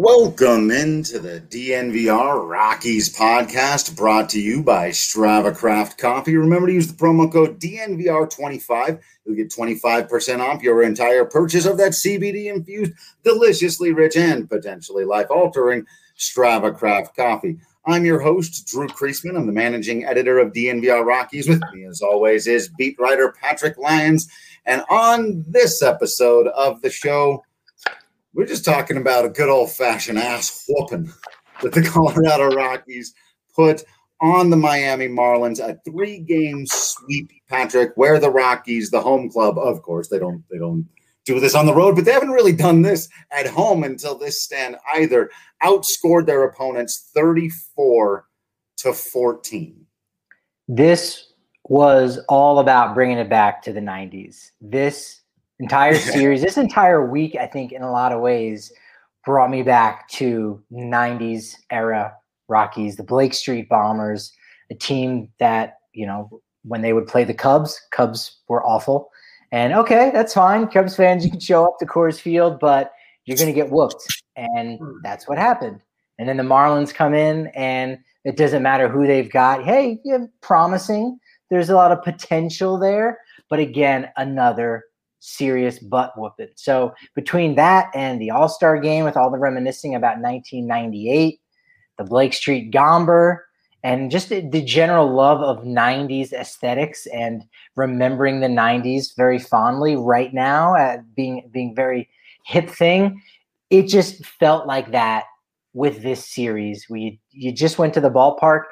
Welcome into the DNVR Rockies podcast brought to you by Strava Craft Coffee. Remember to use the promo code DNVR25. You'll get 25% off your entire purchase of that CBD infused, deliciously rich, and potentially life altering Strava Craft Coffee. I'm your host, Drew Creasman. I'm the managing editor of DNVR Rockies. With me, as always, is beat writer Patrick Lyons. And on this episode of the show, we're just talking about a good old fashioned ass whooping that the Colorado Rockies put on the Miami Marlins, a three game sweep, Patrick, where the Rockies, the home club, of course, they don't they don't do this on the road, but they haven't really done this at home until this stand either. Outscored their opponents 34 to 14. This was all about bringing it back to the 90s. This entire series, this entire week, I think, in a lot of ways, brought me back to 90s era Rockies, the Blake Street Bombers, a team that, you know, when they would play the Cubs, Cubs were awful. And okay, that's fine. Cubs fans, you can show up to Coors Field, but you're going to get whooped. And hmm. that's what happened. And then the Marlins come in, and it doesn't matter who they've got. Hey, you're promising. There's a lot of potential there. But again, another serious butt whooping. So between that and the All Star game, with all the reminiscing about 1998, the Blake Street Bomber, and just the, the, general love of 90s aesthetics and remembering the 90s very fondly right now, uh, being being very hip thing, it just felt like that with this series. We you just went to the ballpark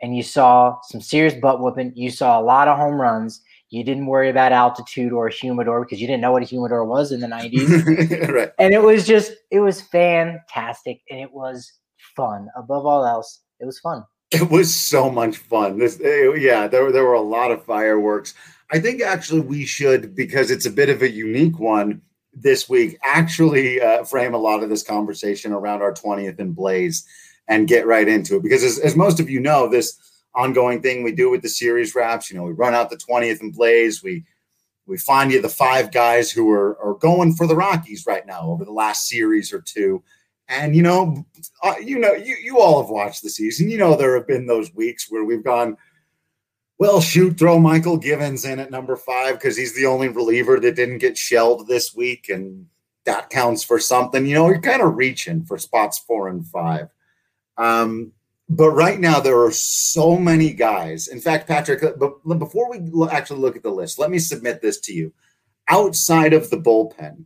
and you saw some serious butt whooping. You saw a lot of home runs you didn't worry about altitude or humidor because you didn't know what a humidor was in the 90s. right. And it was just, it was fantastic and it was fun. Above all else, it was fun. It was so much fun. This, eh, yeah, there, there were a lot of fireworks. I think actually we should, because it's a bit of a unique one this week, actually uh, frame a lot of this conversation around our 20th and Blake and get right into it. Because as, as most of you know, this ongoing thing we do with the series wraps. You know, we run out the 20th and Blake. We we find you the five guys who are, are going for the Rockies right now over the last series or two. And you know, uh, you know, you you all have watched the season. You know, there have been those weeks where we've gone, well, shoot, throw Mychal Givens in at number five because he's the only reliever that didn't get shelled this week, and that counts for something. You know, you're kind of reaching for spots four and five. Um, but right now there are so many guys. In fact, Patrick, before we actually look at the list, let me submit this to you. Outside of the bullpen,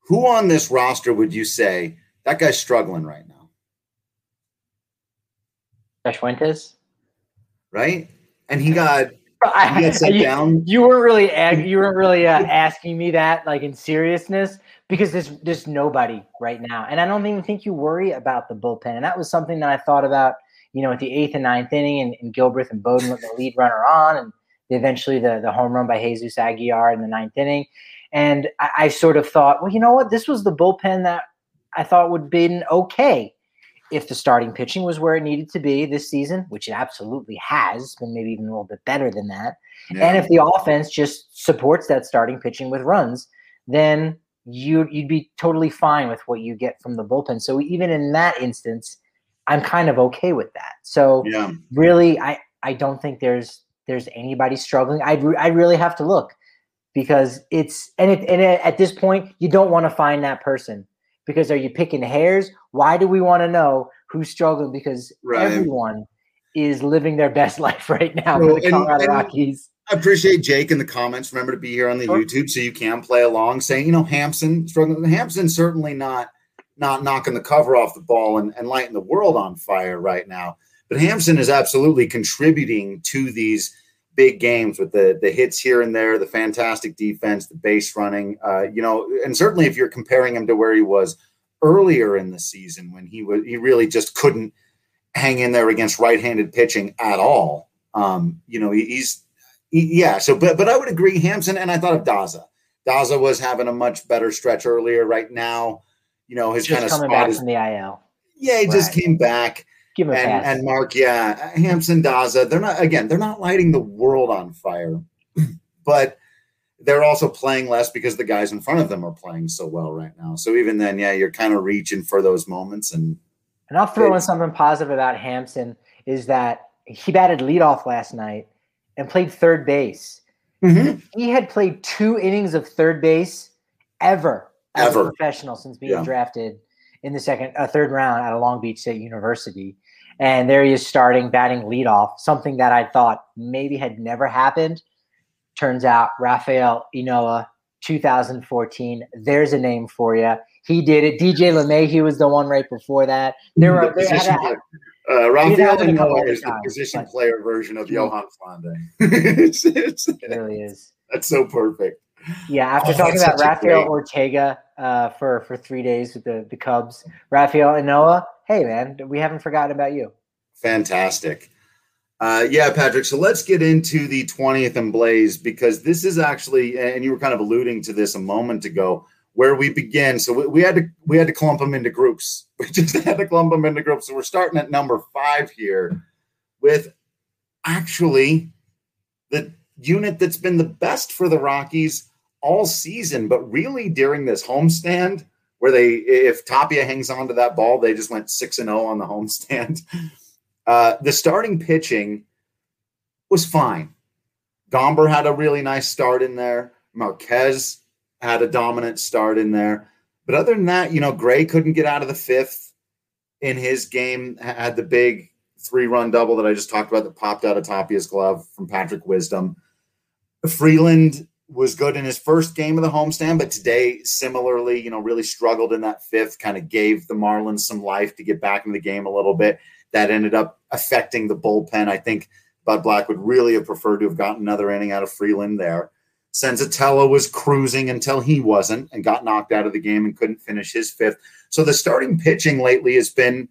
who on this roster would you say that guy's struggling right now? Josh Fuentes, right? And he got set you, down. You weren't really you weren't really uh, asking me that like in seriousness because there's there's nobody right now, and I don't even think you worry about the bullpen. And that was something that I thought about, you know, at the eighth and ninth inning, and, and Gilbreath and Bowden with the lead runner on, and eventually the the home run by Jesus Aguilar in the ninth inning. And I, I sort of thought, well, you know what, this was the bullpen that I thought would be okay if the starting pitching was where it needed to be this season, which it absolutely has been maybe even a little bit better than that. Yeah. And if the offense just supports that starting pitching with runs, then you you'd be totally fine with what you get from the bullpen. So even in that instance, I'm kind of okay with that. So yeah. really, I I don't think there's there's anybody struggling. I I really have to look because it's and it and it, at this point you don't want to find that person because are you picking hairs? Why do we want to know who's struggling? Because right. everyone is living their best life right now well, for the Colorado and, and Rockies. I appreciate Jake in the comments. Remember to be here on the sure. YouTube so you can play along, saying, you know, Hampson struggling. Hampson certainly not not knocking the cover off the ball and, and lighting the world on fire right now. But Hampson is absolutely contributing to these big games with the the hits here and there, the fantastic defense, the base running. Uh, you know, and certainly if you're comparing him to where he was earlier in the season when he was he really just couldn't hang in there against right-handed pitching at all. Um, you know, he, he's he, yeah. So, but but I would agree, Hampson, and I thought of Daza. Daza was having a much better stretch earlier. Right now, you know, his kind of coming back is, from the IL. Yeah, he right. just came back. Give him and, and Mark, yeah, Hampson, Daza, they're not again, they're not lighting the world on fire, but they're also playing less because the guys in front of them are playing so well right now. So even then, yeah, you're kind of reaching for those moments. And and I'll throw in something positive about Hampson is that he batted leadoff last night and played third base. Mm-hmm. He had played two innings of third base ever as ever. a professional since being yeah. drafted in the second, uh, third round at a Long Beach State University. And there he is starting batting leadoff, something that I thought maybe had never happened. Turns out Rafael Ynoa, 2014. There's a name for you. He did it. DJ LeMahieu was the one right before that. There were there had a, uh, Rafael is the position but, player version of Yohan Flande. it's, it's, it really is. That's so perfect. Yeah, after oh, talking about Rafael Ortega uh, for for three days with the the Cubs, Rafael Ynoa. Hey man, we haven't forgotten about you. Fantastic. Uh, yeah, Patrick. So let's get into the 20th and Blake because this is actually, and you were kind of alluding to this a moment ago, where we begin. So we, we had to we had to clump them into groups. We just had to clump them into groups. So we're starting at number five here with actually the unit that's been the best for the Rockies all season, but really during this homestand where they, if Tapia hangs on to that ball, they just went six and zero oh on the homestand. Uh, the starting pitching was fine. Gomber had a really nice start in there. Marquez had a dominant start in there. But other than that, you know, Gray couldn't get out of the fifth in his game, had the big three run double that I just talked about that popped out of Tapia's glove from Patrick Wisdom. Freeland was good in his first game of the homestand, but today, similarly, you know, really struggled in that fifth, kind of gave the Marlins some life to get back in the game a little bit. That ended up affecting the bullpen. I think Bud Black would really have preferred to have gotten another inning out of Freeland there. Senzatela was cruising until he wasn't and got knocked out of the game and couldn't finish his fifth. So the starting pitching lately has been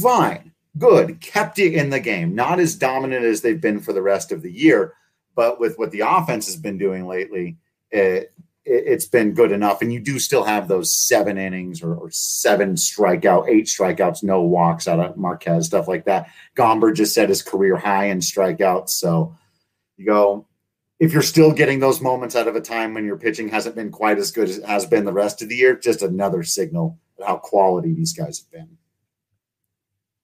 fine, good, kept you in the game, not as dominant as they've been for the rest of the year but with what the offense has been doing lately, eh, it, has been good enough. And you do still have those seven innings or, or, seven strikeout, eight strikeouts, no walks out of Marquez, stuff like that. Gomber just set his career high in strikeouts. So you go, if you're still getting those moments out of a time when your pitching hasn't been quite as good as it has been the rest of the year, just another signal of how quality these guys have been.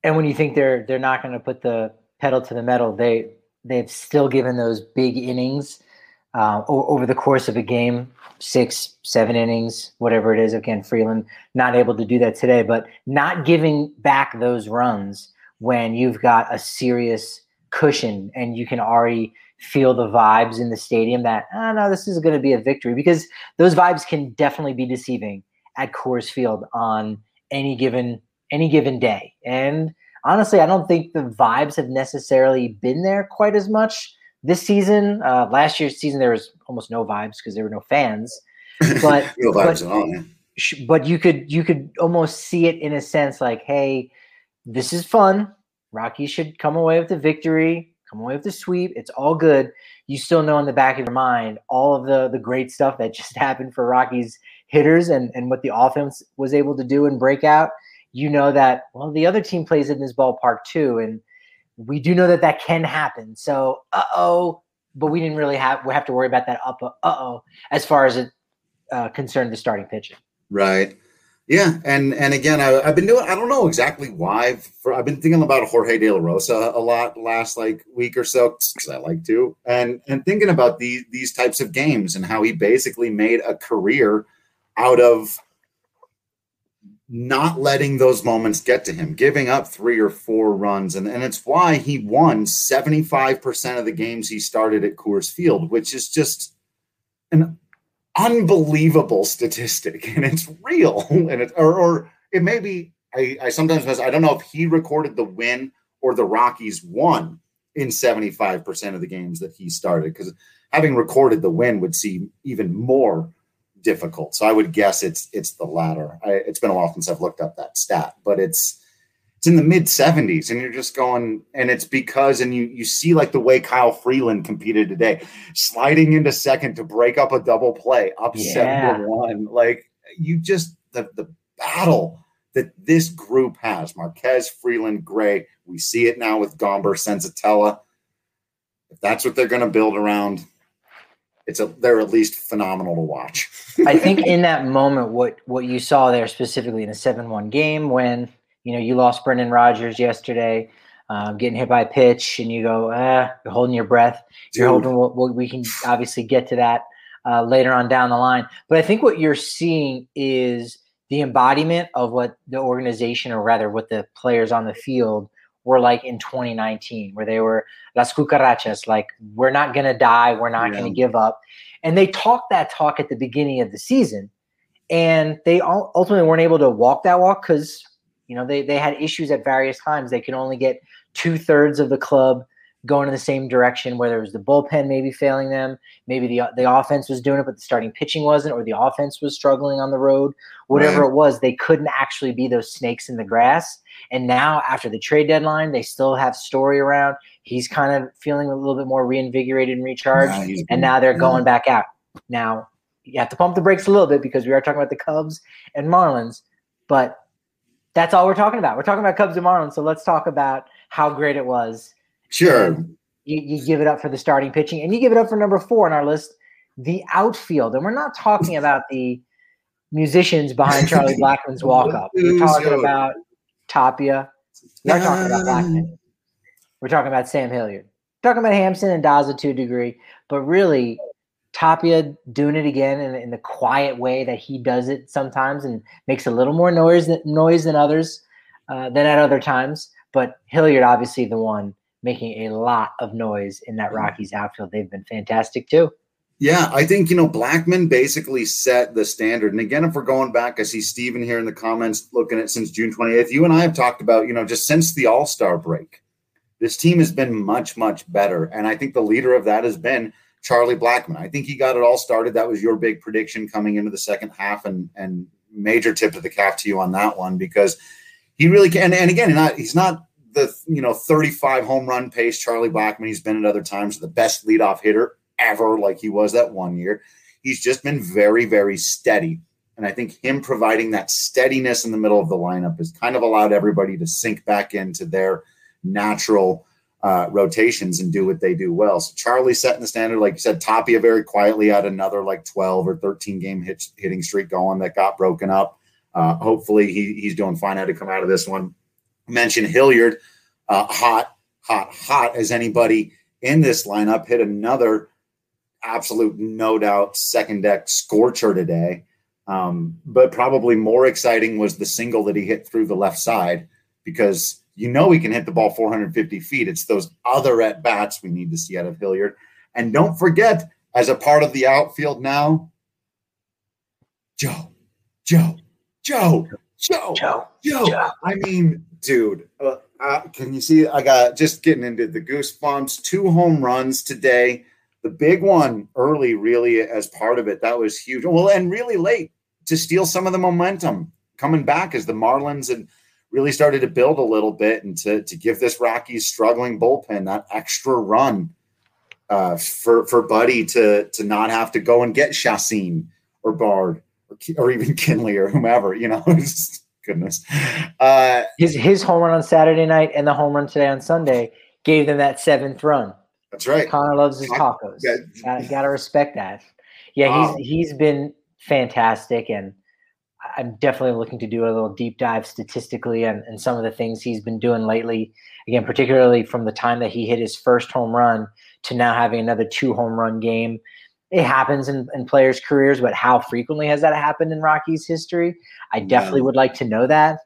And when you think they're they're not going to put the pedal to the metal, they they've still given those big innings uh, over the course of a game, six, seven innings, whatever it is. Again, Freeland not able to do that today, but not giving back those runs when you've got a serious cushion and you can already feel the vibes in the stadium that, oh, no, this is going to be a victory because those vibes can definitely be deceiving at Coors Field on any given any given day. And honestly, I don't think the vibes have necessarily been there quite as much this season. Uh, last year's season, there was almost no vibes because there were no fans. But no vibes but, at all, man. But you could you could almost see it in a sense like, hey, this is fun. Rocky should come away with the victory, come away with the sweep. It's all good. You still know in the back of your mind all of the the great stuff that just happened for Rocky's hitters and and what the offense was able to do and break out you know that well the other team plays in this ballpark too and we do know that that can happen so uh-oh but we didn't really have we have to worry about that up uh-oh as far as it uh, concerned the starting pitching. Right. Yeah, and and again, I, have been doing. I don't know exactly why. For I've been thinking about Jorge De La Rosa a lot last like week or so because I like to, and and thinking about these these types of games and how he basically made a career out of not letting those moments get to him, giving up three or four runs, and and it's why he won seventy five percent of the games he started at Coors Field, which is just an unbelievable statistic and it's real and it or, or it may be I, I sometimes miss I don't know if he recorded the win or the Rockies won in 75% of the games that he started because having recorded the win would seem even more difficult. So I would guess it's it's the latter. I, it's been a while since I've looked up that stat, but it's it's in the mid 70s and you're just going and it's because and you you see like the way Kyle Freeland competed today sliding into second to break up a double play up yeah. 7 to 1 like you just the the battle that this group has Marquez Freeland Gray we see it now with Gomber Senzatela if that's what they're going to build around it's a they're at least phenomenal to watch I think in that moment what what you saw there specifically in a 7-1 game when you know, you lost Brendan Rodgers yesterday, um, getting hit by a pitch, and you go, ah, you're holding your breath. You're Dude. hoping we'll, we'll, we can obviously get to that uh, later on down the line. But I think what you're seeing is the embodiment of what the organization, or rather, what the players on the field were like in 2019, where they were las cucarachas, like we're not going to die, we're not yeah. going to give up. And they talked that talk at the beginning of the season, and they ultimately weren't able to walk that walk because you know, they they had issues at various times. They could only get two thirds of the club going in the same direction. Whether it was the bullpen maybe failing them, maybe the the offense was doing it, but the starting pitching wasn't, or the offense was struggling on the road. Whatever right. it was, they couldn't actually be those snakes in the grass. And now, after the trade deadline, they still have Story around. He's kind of feeling a little bit more reinvigorated and recharged. Yeah, and now they're going back out. Now you have to pump the brakes a little bit because we are talking about the Cubs and Marlins, but that's all we're talking about. We're talking about Cubs and Marlins. So let's talk about how great it was. Sure. You, you give it up for the starting pitching, and you give it up for number four on our list, the outfield. And we're not talking about the musicians behind Charlie Blackmon's walk up. We're talking about Tapia. We're talking about Blackmon. We're talking about Sam Hilliard. We're talking about Hampson and Daza to a degree, but really Tapia doing it again in, in, the quiet way that he does it sometimes and makes a little more noise than, noise than others uh, than at other times. But Hilliard, obviously, the one making a lot of noise in that Rockies outfield. They've been fantastic too. Yeah, I think you know Blackmon basically set the standard. And again, if we're going back, I see Steven here in the comments looking at since June 28th. You and I have talked about, you know, just since the All Star break, this team has been much, much better. And I think the leader of that has been Charlie Blackmon. I think he got it all started. That was your big prediction coming into the second half, and and major tip of the cap to you on that one because he really can. And, and again, not, he's not the you know 35 home run pace Charlie Blackmon. He's been at other times the best leadoff hitter ever, like he was that one year. He's just been very very steady. And I think him providing that steadiness in the middle of the lineup has kind of allowed everybody to sink back into their natural uh, rotations and do what they do well. So Charlie setting the standard, like you said, Tapia very quietly had another like 12 or 13 game hit, hitting streak going that got broken up. Uh, hopefully he, he's doing fine how to come out of this one. Mention Hilliard, uh, hot, hot, hot as anybody in this lineup, hit another absolute no doubt second deck scorcher today. Um, but probably more exciting was the single that he hit through the left side because you know he can hit the ball 450 feet. It's those other at bats we need to see out of Hilliard. And don't forget, as a part of the outfield now, Joe, Joe, Joe, Joe, Joe, Joe. I mean, dude, uh, uh, can you see? I got just getting into the goosebumps. Two home runs today. The big one early, really, as part of it, that was huge. Well, and really late to steal some of the momentum coming back as the Marlins and really started to build a little bit and to, to give this Rockies struggling bullpen that extra run uh, for for Buddy to to not have to go and get Chacin or Bard or, or even Kinley or whomever, you know. goodness. Uh, his his home run on Saturday night and the home run today on Sunday gave them that seventh run. That's right. Connor loves his tacos. Yeah. Gotta, gotta respect that. Yeah, he's he's been fantastic. And I'm definitely looking to do a little deep dive statistically and, and some of the things he's been doing lately. Again, particularly from the time that he hit his first home run to now having another two home run game. It happens in, in players' careers, but how frequently has that happened in Rockies history? I definitely yeah. would like to know that.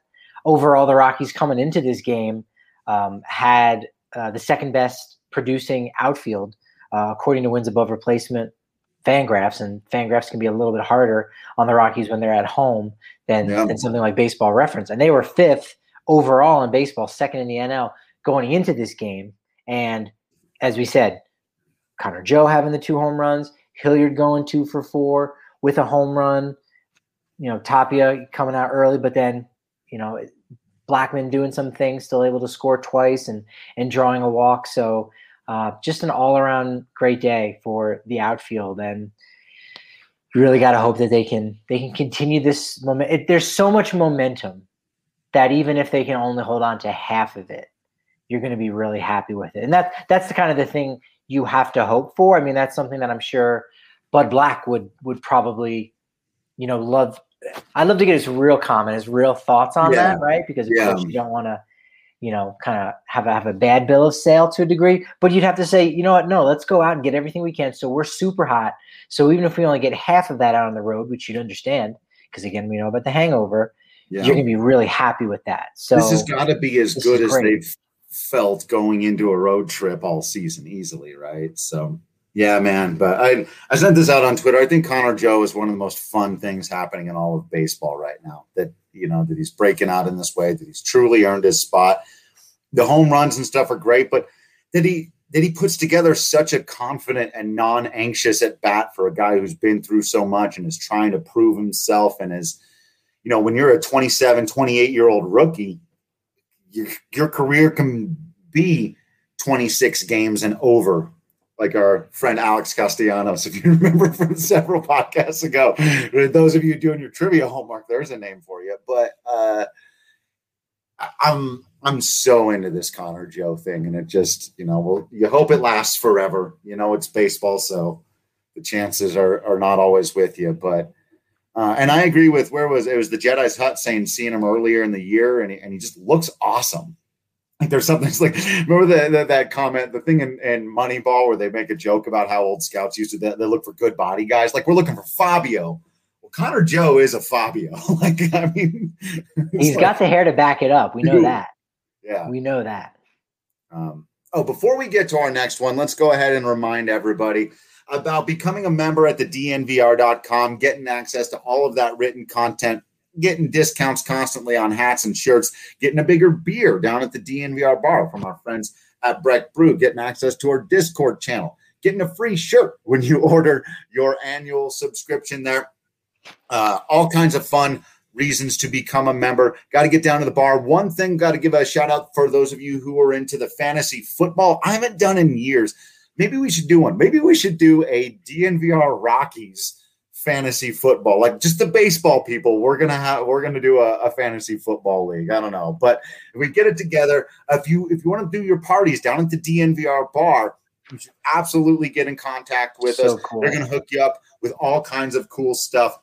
Overall, the Rockies coming into this game um, had uh, the second best producing outfield uh, according to wins above replacement Fangraphs, and Fangraphs can be a little bit harder on the Rockies when they're at home than, yeah. than something like Baseball Reference. And they were fifth overall in baseball, second in the NL going into this game. And as we said, Connor Joe having the two home runs, Hilliard going two for four with a home run. You know, Tapia coming out early, but then you know Blackmon doing some things, still able to score twice and and drawing a walk. So uh, just an all around great day for the outfield, and you really got to hope that they can they can continue this moment. there's so much momentum that even if they can only hold on to half of it, you're going to be really happy with it. And that that's the kind of the thing you have to hope for. I mean, that's something that I'm sure Bud Black would would probably, you know, love. I'd love to get his real comment, his real thoughts on yeah. that, right? Because of yeah. course you don't want to, you know, kind of have a, have a bad bill of sale to a degree. But you'd have to say, you know what? No, let's go out and get everything we can. So we're super hot. So even if we only get half of that out on the road, which you'd understand, because again, we know about the hangover, yeah. you're gonna be really happy with that. So this has got to be as good as they've felt going into a road trip all season easily, right? So yeah, man. But I I sent this out on Twitter. I think Connor Joe is one of the most fun things happening in all of baseball right now. That you know that he's breaking out in this way. That he's truly earned his spot. The home runs and stuff are great, but that he that he puts together such a confident and non-anxious at bat for a guy who's been through so much and is trying to prove himself and is you know when you're a 27 28 year old rookie your, your career can be 26 games and over like our friend Alex Castellanos, if you remember from several podcasts ago. Those of you doing your trivia homework, there's a name for you. But uh, I'm I'm so into this Connor Joe thing, and it just you know, well, you hope it lasts forever. You know, it's baseball, so the chances are are not always with you, but uh, and I agree with where was it was the Jedi's Hut saying seeing him earlier in the year, and he, and he just looks awesome. Like there's something like remember the, the, that comment, the thing in, in Moneyball where they make a joke about how old scouts used to they, they look for good body guys. Like we're looking for Fabio. Well, Connor Joe is a Fabio. like I mean, he's like, got the hair to back it up. We know that. Yeah, we know that. Um, oh, before we get to our next one, let's go ahead and remind everybody about becoming a member at the dnvr.com, getting access to all of that written content, getting discounts constantly on hats and shirts, getting a bigger beer down at the DNVR bar from our friends at Breck Brew, getting access to our Discord channel, getting a free shirt when you order your annual subscription there. Uh, all kinds of fun reasons to become a member. Got to get down to the bar. One thing, got to give a shout out for those of you who are into the fantasy football. I haven't done in years maybe we should do one. Maybe we should do a DNVR Rockies fantasy football, like just the baseball people. We're gonna have we're gonna do a, a, fantasy football league. I don't know, but if we get it together, if you if you want to do your parties down at the DNVR bar, you should absolutely get in contact with so us. Cool. They're gonna hook you up with all kinds of cool stuff.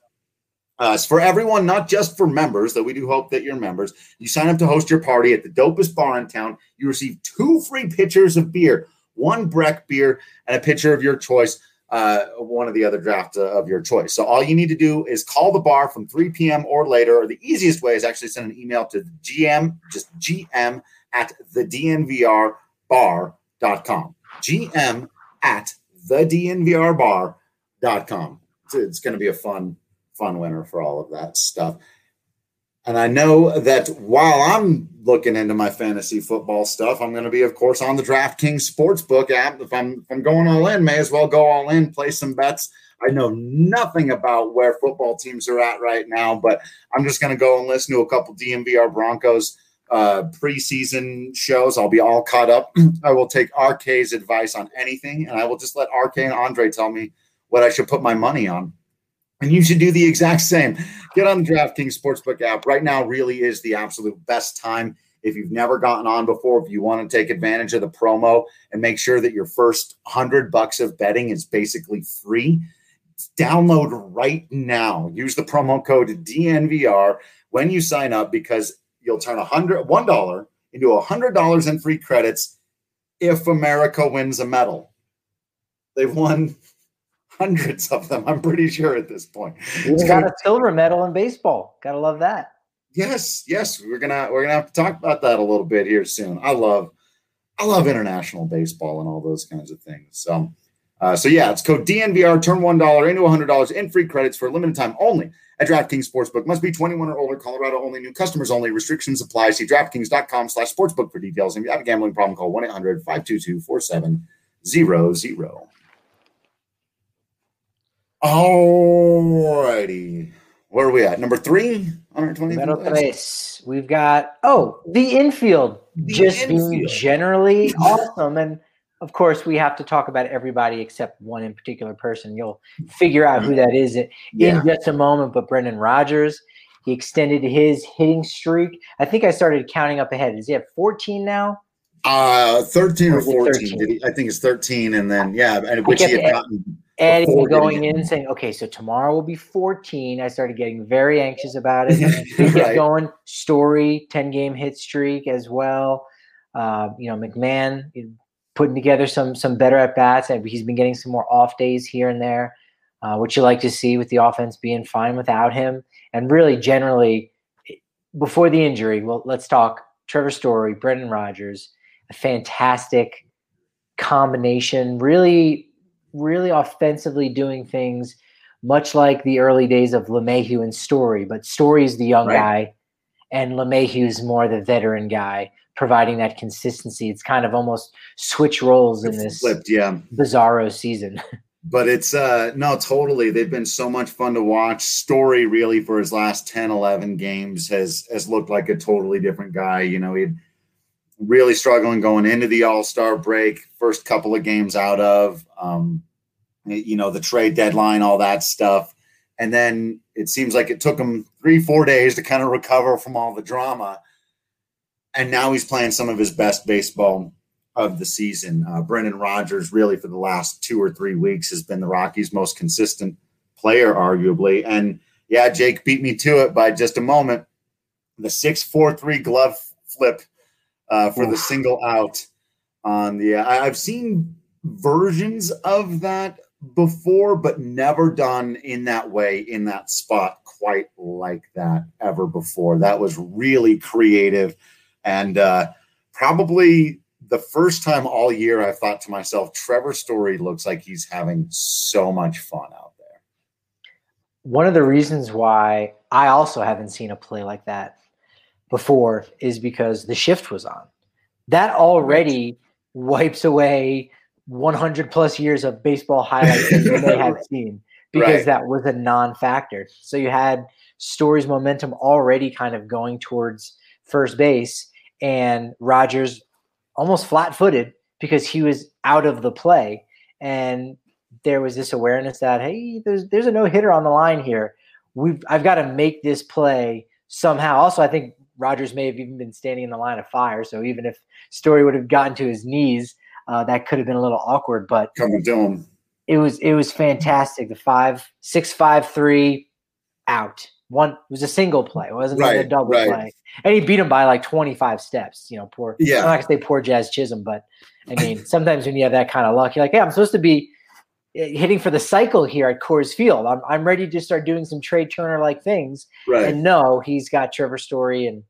Uh, it's for everyone, not just for members, though we do hope that you're members. You sign up to host your party at the dopest bar in town. You receive two free pitchers of beer one Breck beer, and a pitcher of your choice, uh, one of the other draft uh, of your choice. So all you need to do is call the bar from 3 p.m. or later, or the easiest way is actually send an email to GM, just GM at the DNVRbar.com. GM at the DNVRbar.com. It's, it's going to be a fun, fun winner for all of that stuff. And I know that while I'm looking into my fantasy football stuff, I'm going to be, of course, on the DraftKings Sportsbook app. If I'm, if I'm going all in, may as well go all in, play some bets. I know nothing about where football teams are at right now, but I'm just going to go and listen to a couple DNVR Broncos uh, preseason shows. I'll be all caught up. I will take RK's advice on anything, and I will just let RK and Andre tell me what I should put my money on. And you should do the exact same. Get on the DraftKings Sportsbook app. Right now, really is the absolute best time. If you've never gotten on before, if you want to take advantage of the promo and make sure that your first hundred bucks of betting is basically free, download right now. Use the promo code DNVR when you sign up because you'll turn a hundred one dollar into a hundred dollars in free credits if America wins a medal. They've won hundreds of them. I'm pretty sure at this point. We got a silver medal in baseball. Gotta love that. Yes, yes, we're gonna we're gonna have to talk about that a little bit here soon. I love I love international baseball and all those kinds of things. So, uh, so yeah, it's code DNVR. Turn one dollar into hundred dollars in free credits for a limited time only at DraftKings Sportsbook. Must be 21 or older. Colorado only. New customers only. Restrictions apply. See DraftKings.com/sportsbook for details. And if you have a gambling problem, call 1-800-522-4700. All righty. Where are we at? Number three on our 20. We've got oh the infield the just infield. being generally awesome, and of course we have to talk about everybody except one in particular person. You'll figure out who that is in yeah. just a moment. But Brendan Rodgers, he extended his hitting streak. I think I started counting up ahead. Is he at 14 now? Uh, 13 or 14. 13? I think it's 13, and then yeah, which he had gotten adding going in and saying, okay, so tomorrow will be 14. I started getting very anxious about it. Right. going story, 10 game hit streak as well. Uh, you know, McMahon putting together some some better at bats. and He's been getting some more off days here and there, uh, which you like to see with the offense being fine without him. And really, generally, before the injury, well, let's talk Trevor Story, Brendan Rodgers, a fantastic combination. Really really offensively doing things much like the early days of LeMahieu and Story, but Story's the young right. guy and LeMahieu's more the veteran guy, providing that consistency. It's kind of almost switch roles in this flipped, yeah. bizarro season. but it's uh no totally they've been so much fun to watch story really for his last 10 11 games has has looked like a totally different guy you know he'd really struggling going into the all-star break first couple of games out of um you know, the trade deadline, all that stuff. And then it seems like it took him three, four days to kind of recover from all the drama. And now he's playing some of his best baseball of the season. Uh, Brendan Rodgers, really, for the last two or three weeks, has been the Rockies' most consistent player, arguably. And yeah, Jake beat me to it by just a moment. The six four three glove flip uh, for Oof. the single out on the. Uh, I've seen versions of that before, but never done in that way, in that spot, quite like that ever before. That was really creative. And uh, probably the first time all year I thought to myself, Trevor Story looks like he's having so much fun out there. One of the reasons why I also haven't seen a play like that before is because the shift was on. That already wipes away 100 plus years of baseball highlights that you may have seen because right. that was a non-factor. So you had Story's momentum already kind of going towards first base, and Rodgers almost flat-footed because he was out of the play, and there was this awareness that hey, there's there's a no hitter on the line here. We've I've got to make this play somehow. Also, I think Rodgers may have even been standing in the line of fire. So even if Story would have gotten to his knees, uh, that could have been a little awkward, but coming to him. It was it was fantastic. The five six five three out. One it was a single play. It wasn't right, a double right. play. And he beat him by like 25 steps. You know, poor yeah. I'm not gonna say poor Jazz Chisholm, but I mean, sometimes when you have that kind of luck, you're like, hey, I'm supposed to be eh, hitting for the cycle here at Coors Field. I'm, I'm ready to start doing some Trea Turner like things. Right. And no, he's got Trevor Story and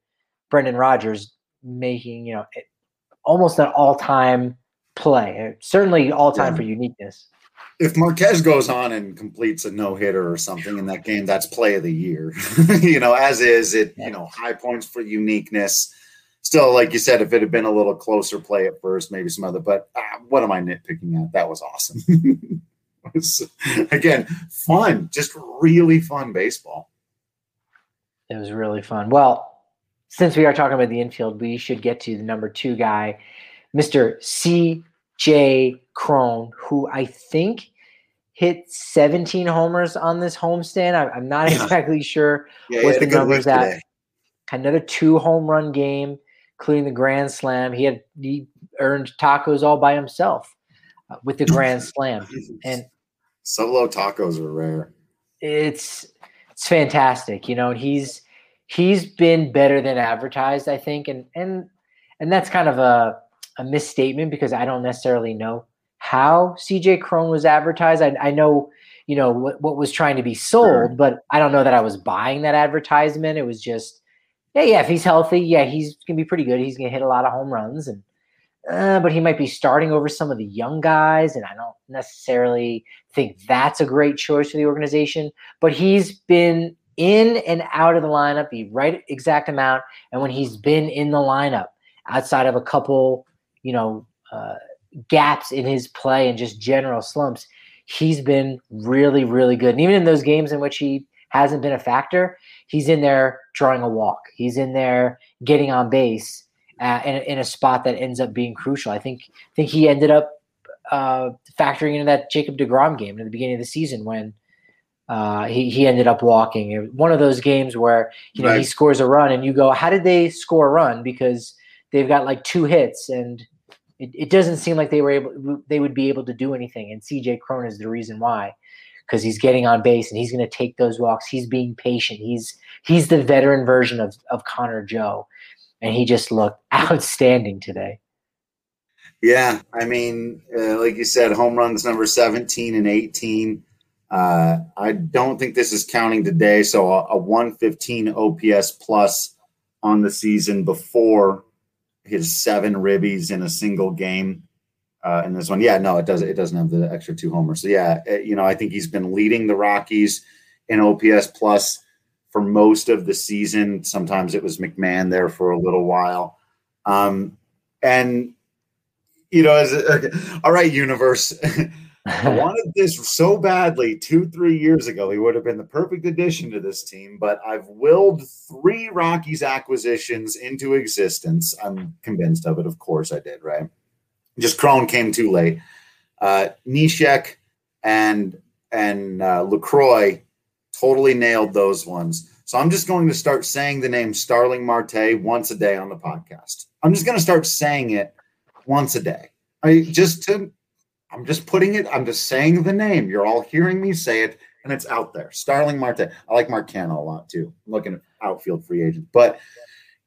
Brendan Rodgers making, you know, almost an all time play. Certainly all time yeah. for uniqueness. If Marquez goes on and completes a no hitter or something in that game, that's play of the year. you know, as is it, yeah. you know, high points for uniqueness. Still, like you said, if it had been a little closer play at first, maybe some other, but uh, what am I nitpicking at? That was awesome. was, again, fun, just really fun baseball. It was really fun. Well, since we are talking about the infield, we should get to the number two guy Mr. C.J. Cron, who I think hit 17 homers on this homestand. I'm not exactly sure yeah, what the numbers at. Another two home run game, including the grand slam. He had he earned tacos all by himself uh, with the grand slam, and Solo tacos are rare. It's it's fantastic, you know. He's he's been better than advertised, I think, and and and that's kind of a a misstatement because I don't necessarily know how CJ Cron was advertised. I, I know you know what, what was trying to be sold, sure. but I don't know that I was buying that advertisement. It was just, yeah, yeah, if he's healthy, yeah, he's gonna be pretty good. He's gonna hit a lot of home runs, and uh, but he might be starting over some of the young guys, and I don't necessarily think that's a great choice for the organization. But he's been in and out of the lineup the right exact amount, and when he's been in the lineup, outside of a couple, you know. Uh, gaps in his play and just general slumps, he's been really, really good. And even in those games in which he hasn't been a factor, he's in there drawing a walk. He's in there getting on base uh, in, in, a spot that ends up being crucial. I think I think he ended up uh, factoring into that Jacob Degrom game at the beginning of the season when uh, he he ended up walking. One of those games where you know right. he scores a run and you go, how did they score a run? Because they've got like two hits and it, it doesn't seem like they were able they would be able to do anything. And CJ Cron is the reason why, because he's getting on base and he's going to take those walks. He's being patient. He's he's the veteran version of of Connor Joe, and he just looked outstanding today. Yeah, I mean, uh, like you said, home runs number seventeen and eighteen. Uh, I don't think this is counting today. So a, a 115 OPS plus on the season before his seven ribbies in a single game. Uh, in this one, yeah, no, it does. It doesn't have the extra two homers. So yeah, it, you know, I think he's been leading the Rockies in OPS plus for most of the season. Sometimes it was McMahon there for a little while, um, and you know, as okay, all right, universe. I wanted this so badly two, three years ago. He would have been the perfect addition to this team, but I've willed three Rockies acquisitions into existence. I'm convinced of it. Of course, I did, right? Just Cron came too late. Uh, Neshek and and uh, Lucroy totally nailed those ones. So I'm just going to start saying the name Starling Marte once a day on the podcast. I'm just going to start saying it once a day. I just to I'm just putting it, I'm just saying the name. You're all hearing me say it, and it's out there. Starling Marte. I like Mark Canha a lot too. I'm looking at outfield free agents. But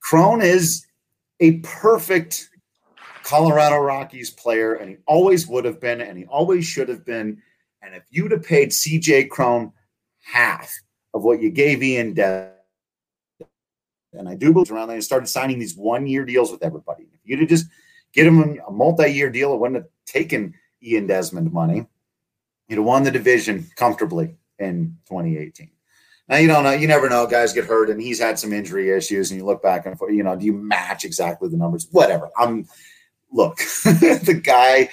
Cron is a perfect Colorado Rockies player, and he always would have been, and he always should have been. And if you'd have paid CJ Cron half of what you gave Ian Des, and I do believe around there and started signing these one year deals with everybody. If you'd have just get him a multi year deal, it wouldn't have taken Ian Desmond money. You'd have won the division comfortably in 2018. Now you don't know, you never know. Guys get hurt, and he's had some injury issues. And you look back and forth. you know, do you match exactly the numbers? Whatever. I'm look, the guy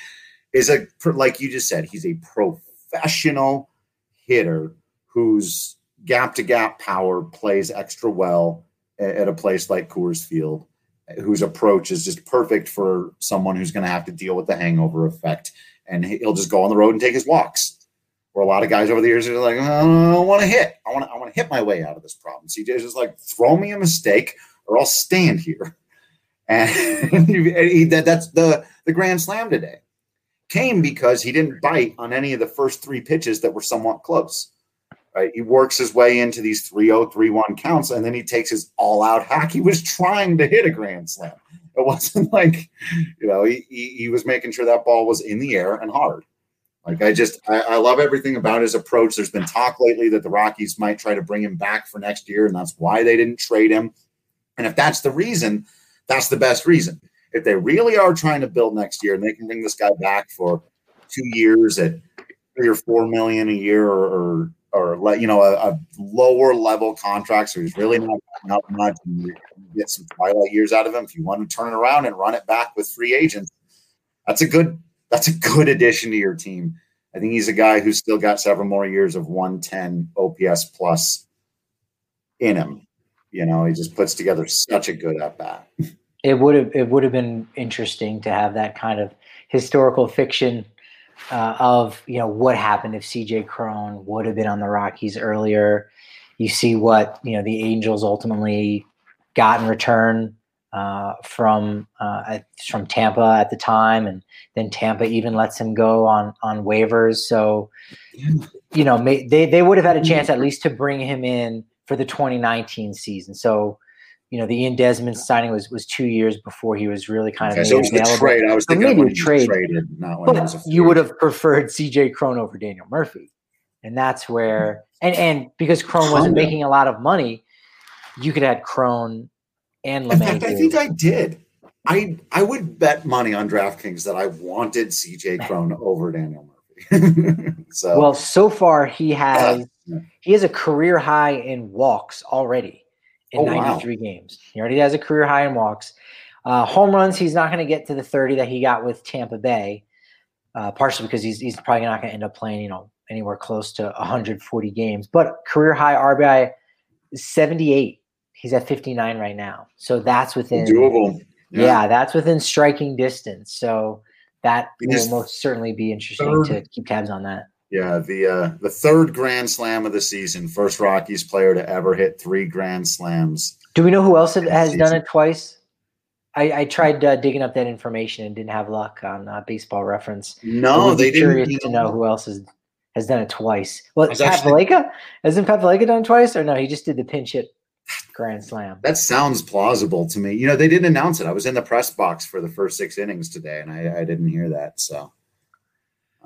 is a like you just said, he's a professional hitter whose gap to gap power plays extra well at a place like Coors Field, whose approach is just perfect for someone who's going to have to deal with the hangover effect and he'll just go on the road and take his walks. Where a lot of guys over the years are like, uh, I don't want to hit. I want to, I want to hit my way out of this problem. CJ's just like, throw me a mistake or I'll stand here. And he, that, that's the, the grand slam today. Came because he didn't bite on any of the first three pitches that were somewhat close. Right? He works his way into these 3 0, 3 1 counts, and then he takes his all out hack. He was trying to hit a grand slam. It wasn't like, you know, he, he, he was making sure that ball was in the air and hard. Like I just I, I, love everything about his approach. There's been talk lately that the Rockies might try to bring him back for next year, and that's why they didn't trade him. And if that's the reason, that's the best reason. If they really are trying to build next year and they can bring this guy back for two years at three or four million a year or, or or let you know a, a, lower level contract, so he's really not not much. And get some twilight years out of him. If you want to turn it around and run it back with free agents, that's a good that's a good addition to your team. I think he's a guy who's still got several more years of 110 OPS plus in him. You know, he just puts together such a good at bat. It would have it would have been interesting to have that kind of historical fiction uh, of you know what happened if CJ Cron would have been on the Rockies earlier. You see what you know the Angels ultimately got in return uh, from uh, from Tampa at the time, and then Tampa even lets him go on on waivers. So, you know, may, they they would have had a chance at least to bring him in for the 2019 season. So, you know, the Ian Desmond signing was was two years before he was really kind of okay, so it was trade. I was thinking maybe trade, traded, not when but you would have preferred CJ Cron over Daniel Murphy, and that's where and and because Cron wasn't making a lot of money, you could add Cron and In fact, I think I did. I I would bet money on DraftKings that I wanted CJ Cron over Daniel Murphy. so well, so far he has yeah. he has a career high in walks already in oh, 93 wow. games. He already has a career high in walks. Uh, home runs, he's not going to get to the 30 that he got with Tampa Bay, uh, partially because he's, he's probably not going to end up playing, you know, anywhere close to 140 games. But career high RBI 78. He's at 59 right now. So that's within doable. Yeah. yeah that's within striking distance. So that will most certainly be interesting third, to keep tabs on that. Yeah, the uh, the third Grand Slam of the season, first Rockies player to ever hit three Grand Slams. Do we know who else has done it twice? I, I tried uh, digging up that information and didn't have luck on uh, Baseball Reference. No, they curious to know who else has has done it twice. Well, Pat actually, hasn't Pat done it twice, or no? He just did the pinch hit Grand Slam. That sounds plausible to me. You know, they didn't announce it. I was in the press box for the first six innings today, and I, I didn't hear that. So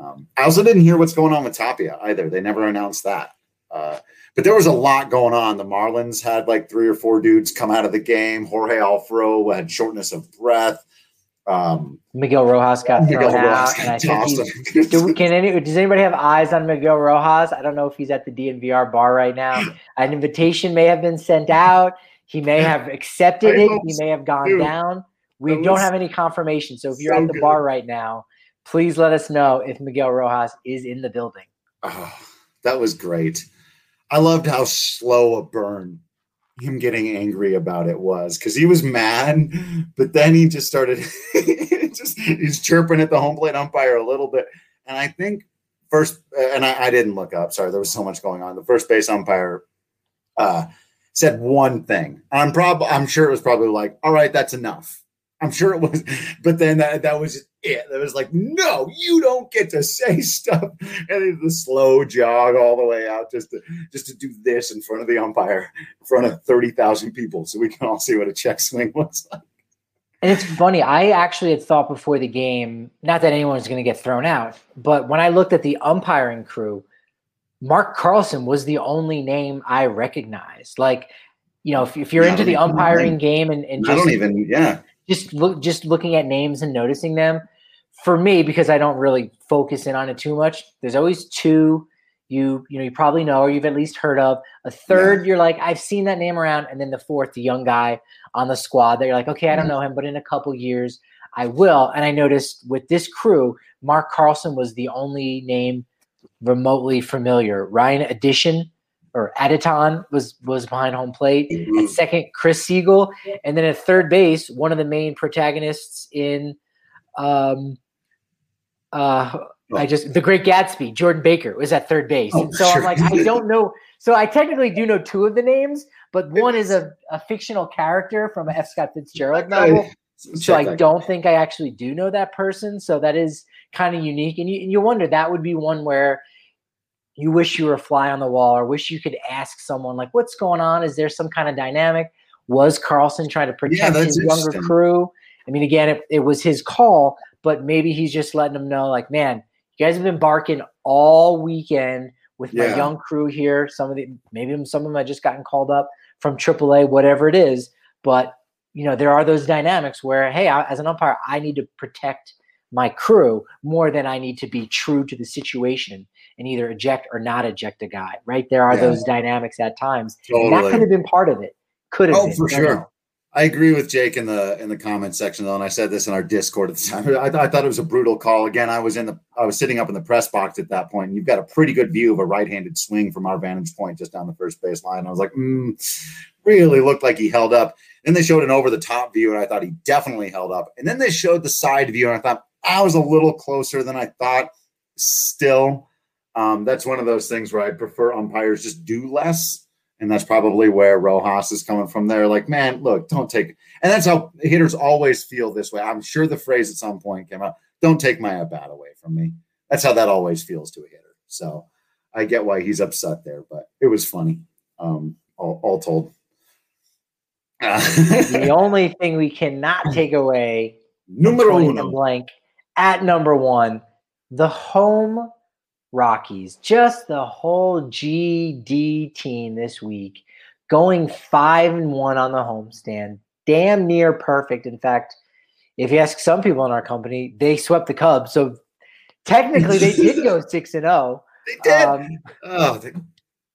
um, I also didn't hear what's going on with Tapia either. They never announced that. Uh, but there was a lot going on. The Marlins had like three or four dudes come out of the game. Jorge Alfaro had shortness of breath. Um, Miguel Rojas got Miguel thrown Rojas out, and I think do, can any does anybody have eyes on Miguel Rojas? I don't know if he's at the DNVR bar right now. An invitation may have been sent out. He may have accepted it. He may have gone dude, down. We don't have any confirmation. So if you're so at the good. bar right now, please let us know if Miguel Rojas is in the building. Oh, that was great. I loved how slow a burn him getting angry about it was because he was mad, but then he just started just he's chirping at the home plate umpire a little bit. And I think first, and I, I didn't look up. Sorry, there was so much going on. The first base umpire uh, said one thing. I'm probably I'm sure it was probably like, all right, that's enough. I'm sure it was, but then that, that was it. It was like, no, you don't get to say stuff. And the slow jog all the way out just to just to do this in front of the umpire, in front of thirty thousand people, so we can all see what a check swing looks like. And it's funny. I actually had thought before the game, not that anyone's going to get thrown out, but when I looked at the umpiring crew, Mark Carlson was the only name I recognized. Like, you know, if, if you're into the umpiring game and, and just, I don't even, yeah, just look just looking at names and noticing them for me because i don't really focus in on it too much there's always two you you know you probably know or you've at least heard of a third yeah. you're like i've seen that name around and then the fourth the young guy on the squad that you're like okay i don't mm-hmm. know him but in a couple years i will and i noticed with this crew mark carlson was the only name remotely familiar ryan addition or Aditon was was behind home plate. Mm-hmm. At second, Chris Segal, and then at third base, one of the main protagonists in, um, uh, oh. I just the Great Gatsby, Jordan Baker was at third base, oh, and so sure. I'm like, I don't know. So I technically do know two of the names, but one is a, a fictional character from a F. Scott Fitzgerald novel. So I don't think I actually do know that person. So that is kind of unique, and you, and you wonder that would be one where you wish you were a fly on the wall or wish you could ask someone like what's going on? Is there some kind of dynamic? Was carlson trying to protect yeah, his younger crew? I mean again it, it, was his call but maybe he's just letting them know like man you guys have been barking all weekend with yeah. my young crew here. Some of the maybe some of them have just gotten called up from aaa whatever it is. But you know there are those dynamics where hey I, as an umpire i need to protect my crew more than i need to be true to the situation and either eject or not eject a guy, right? There are yeah. those dynamics at times. Totally. that could have been part of it. Could have. Oh, been. for sure. I agree with Jake in the in the comment section though, and I said this in our Discord at the time. I, I, thought it was a brutal call. Again, I was in the I was sitting up in the press box at that point. And you've got a pretty good view of a right-handed swing from our vantage point just down the first base line. I was like, mm, really looked like he held up. Then they showed an over the top view, and I thought he definitely held up. And then they showed the side view, and I thought I was a little closer than I thought. Still, um, that's one of those things where I prefer umpires just do less And that's probably where Rojas is coming from there. Like, man, look, don't take and that's how hitters always feel this way. I'm sure the phrase at some point came out, don't take my at bat away from me. That's how that always feels to a hitter. So I get why he's upset there, but it was funny. Um, all, all told. the only thing we cannot take away numero uno blank at number one, the home Rockies, just the whole GD team this week, going five and one on the homestand, damn near perfect. In fact, if you ask some people in our company, they swept the Cubs. So technically, they did go six and zero. Oh. They did. Um, oh,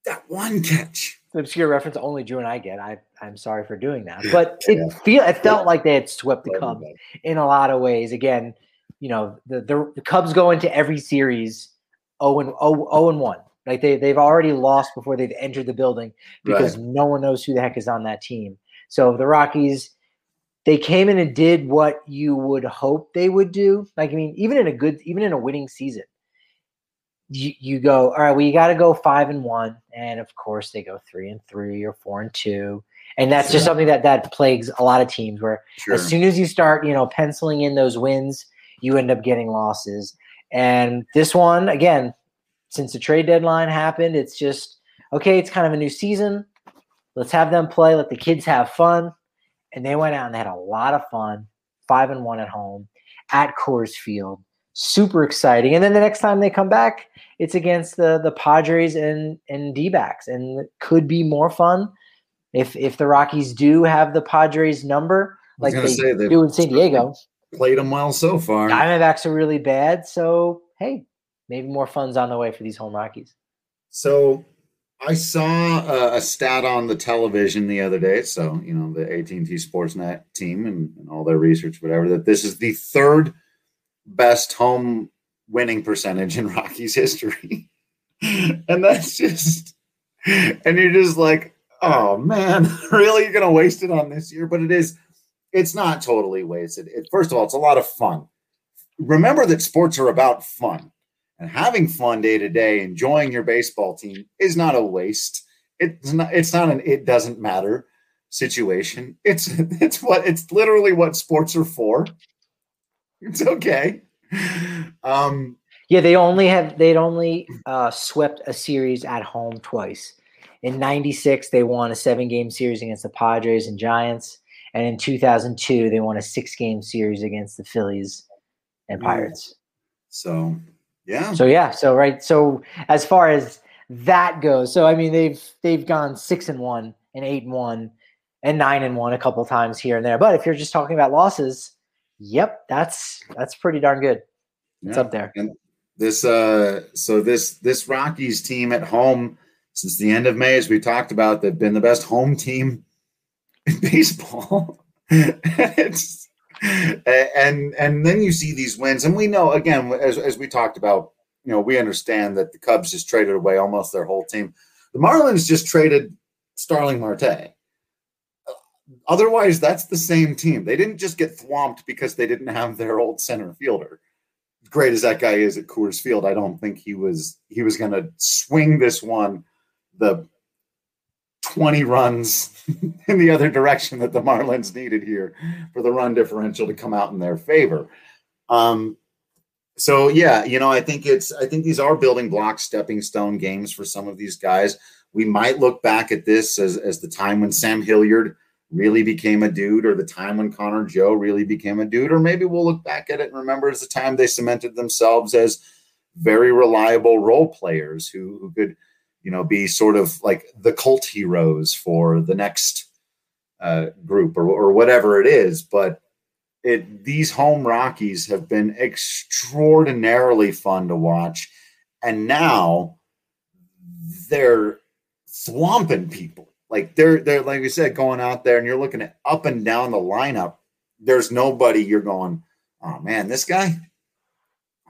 that one catch. Obscure reference only Drew and I get. I I'm sorry for doing that, but it feel it felt like they had swept the Cubs in a lot of ways. Again, you know the the, the Cubs go into every series 0 and 0, 0 and 1. Like they they've already lost before they've entered the building because right. no one knows who the heck is on that team. So the Rockies they came in and did what you would hope they would do. Like I mean, even in a good even in a winning season, you, you go, all right, well, you got to go five and one. And of course, they go three and three or four and two. And that's just something that that plagues a lot of teams where sure. as soon as you start, you know, penciling in those wins, you end up getting losses. And this one, again, since the trade deadline happened, it's just okay, it's kind of a new season. Let's have them play, let the kids have fun. And they went out and they had a lot of fun, five and one at home at Coors Field super exciting. And then the next time they come back, it's against the the Padres and and D-backs, and could be more fun if if the Rockies do have the Padres number like they say, do in San Diego. Played them well so far. Diamondbacks are really bad, so hey, maybe more fun's on the way for these home Rockies. So I saw a, a, stat on the television the other day. So you know the AT and T Sportsnet team and, and all their research, whatever. That this is the third best home winning percentage in Rockies history. and that's just, and you're just like, oh man, really? You're going to waste it on this year? But it is, it's not totally wasted. It, first of all, it's a lot of fun. Remember that sports are about fun and having fun day to day, enjoying your baseball team is not a waste. It's not, it's not an, it doesn't matter situation. It's, it's what, it's literally what sports are for. It's okay. Um, yeah, they only have they'd only uh, swept a series at home twice. In '96, they won a seven-game series against the Padres and Giants, and in 2002, they won a six-game series against the Phillies and Pirates. So, yeah. So yeah. So right. So as far as that goes, so I mean they've they've gone six and one and eight and one and nine and one a couple times here and there. But if you're just talking about losses, Yep, that's that's pretty darn good. It's yeah. up there. And this uh so this this Rockies team at home since the end of May, as we talked about, they've been the best home team baseball. it's and and then you see these wins, and we know again as as we talked about, you know, we understand that the Cubs just traded away almost their whole team. The Marlins just traded Starling Marte. Otherwise, that's the same team. They didn't just get thwomped because they didn't have their old center fielder. Great as that guy is at Coors Field, I don't think he was he was going to swing this one the 20 runs in the other direction that the Marlins needed here for the run differential to come out in their favor. Um, so yeah, you know, I think it's I think these are building blocks, stepping stone games for some of these guys. We might look back at this as as the time when Sam Hilliard really became a dude or the time when Connor Joe really became a dude, or maybe we'll look back at it and remember as the time they cemented themselves as very reliable role players who, who could, you know, be sort of like the cult heroes for the next uh, group or, or whatever it is. But it these home Rockies have been extraordinarily fun to watch. And now they're swamping people like they're they're like we said, going out there and you're looking at up and down the lineup. There's nobody you're going, oh man, this guy,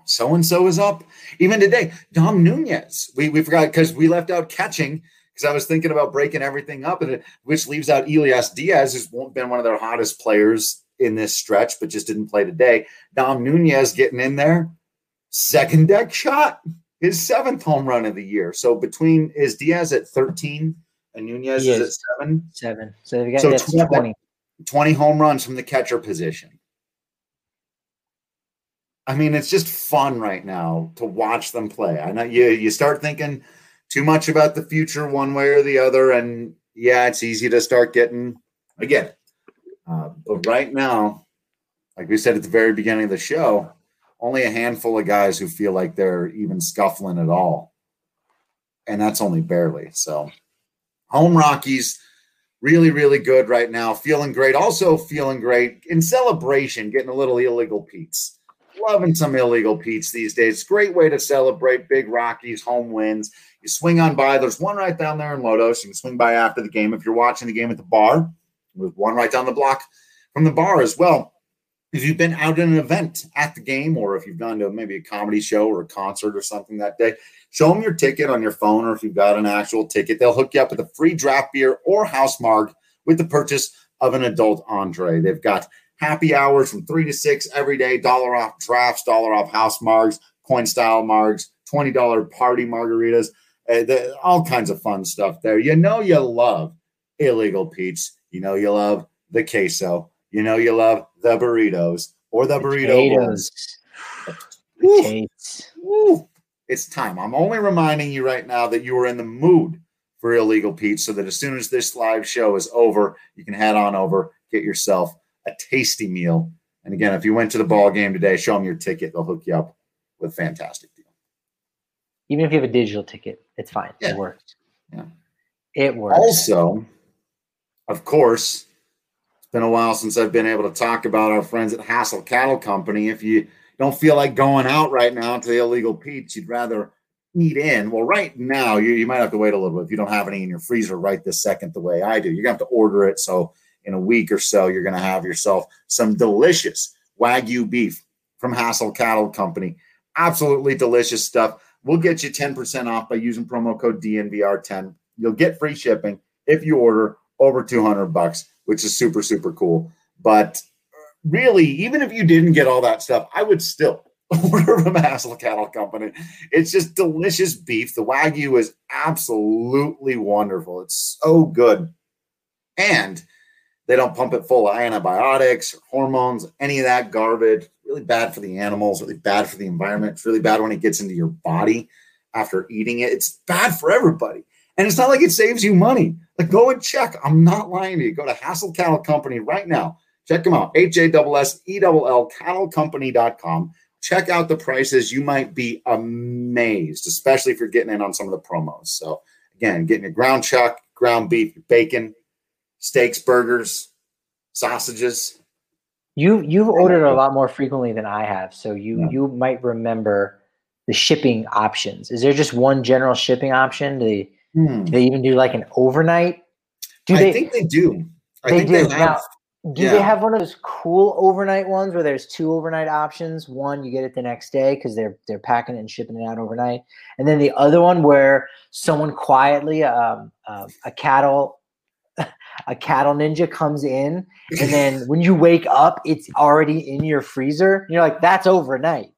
so and so is up. Even today, Dom Nunez. We we forgot because we left out catching because I was thinking about breaking everything up, and it, which leaves out Elias Diaz, who's been one of their hottest players in this stretch, but just didn't play today. Dom Nunez getting in there, second deck shot, his seventh home run of the year. So between is Diaz at 13 and Nunez is is. at seven. Seven. So we got So that's tw- 20. 20 home runs from the catcher position. I mean, it's just fun right now to watch them play. I know you you start thinking too much about the future one way or the other, and yeah, it's easy to start getting again. Uh, but right now, like we said at the very beginning of the show, only a handful of guys who feel like they're even scuffling at all, and that's only barely. So, home Rockies really, really good right now. Feeling great. Also feeling great in celebration, getting a little illegal Pete's. Loving some illegal Pete's these days. Great way to celebrate big Rockies home wins. You swing on by. There's one right down there in Lodos. You can swing by after the game if you're watching the game at the bar. There's one right down the block from the bar as well. If you've been out at an event at the game, or if you've gone to maybe a comedy show or a concert or something that day, show them your ticket on your phone, or if you've got an actual ticket, they'll hook you up with a free draft beer or house marg with the purchase of an adult entree. They've got happy hours from three to six every day, dollar off drafts, dollar off house margs, coin style margs, $20 party margaritas, uh, the, all kinds of fun stuff there. You know, you love illegal Pete's. You know, you love the queso. You know, you love the burritos or the burrito. Potatoes. Woo. Woo. It's time. I'm only reminding you right now that you are in the mood for illegal Pete, so that as soon as this live show is over, you can head on over, get yourself a tasty meal. And again, if you went to the ball game today, show them your ticket. They'll hook you up with a fantastic deal. Even if you have a digital ticket, it's fine. Yeah. It works. Yeah. It works. Also, of course, it's been a while since I've been able to talk about our friends at Hassell Cattle Company. If you don't feel like going out right now to the illegal Pete's, you'd rather eat in. Well, right now, you, you might have to wait a little bit if you don't have any in your freezer right this second, the way I do. You're going to have to order it. So, in a week or so, you're going to have yourself some delicious Wagyu beef from Hassell Cattle Company. Absolutely delicious stuff. We'll get you 10% off by using promo code DNVR10. You'll get free shipping if you order over 200 bucks, which is super, super cool. But uh, really, even if you didn't get all that stuff, I would still order from Hassell Cattle Company. It's just delicious beef. The Wagyu is absolutely wonderful. It's so good. And they don't pump it full of antibiotics hormones, any of that garbage. Really bad for the animals, really bad for the environment. It's really bad when it gets into your body after eating it. It's bad for everybody. And it's not like it saves you money. Like, go and check. I'm not lying to you. Go to Hassell Cattle Company right now. Check them out. H A S S E L L cattlecompany.com. Check out the prices. You might be amazed, especially if you're getting in on some of the promos. So, again, getting your ground chuck, ground beef, bacon, steaks, burgers, sausages. You you've ordered a lot more frequently than I have, so you Yeah. you might remember the shipping options. Is there just one general shipping option? Do they, Hmm. do they even do like an overnight? Do they, I think they do. I they think do. they have. do yeah. they have one of those cool overnight ones where there's two overnight options? One you get it the next day because they're they're packing it and shipping it out overnight, and then the other one where someone quietly, um, um, a cattle. A cattle ninja comes in, and then when you wake up, it's already in your freezer. You're like, "That's overnight."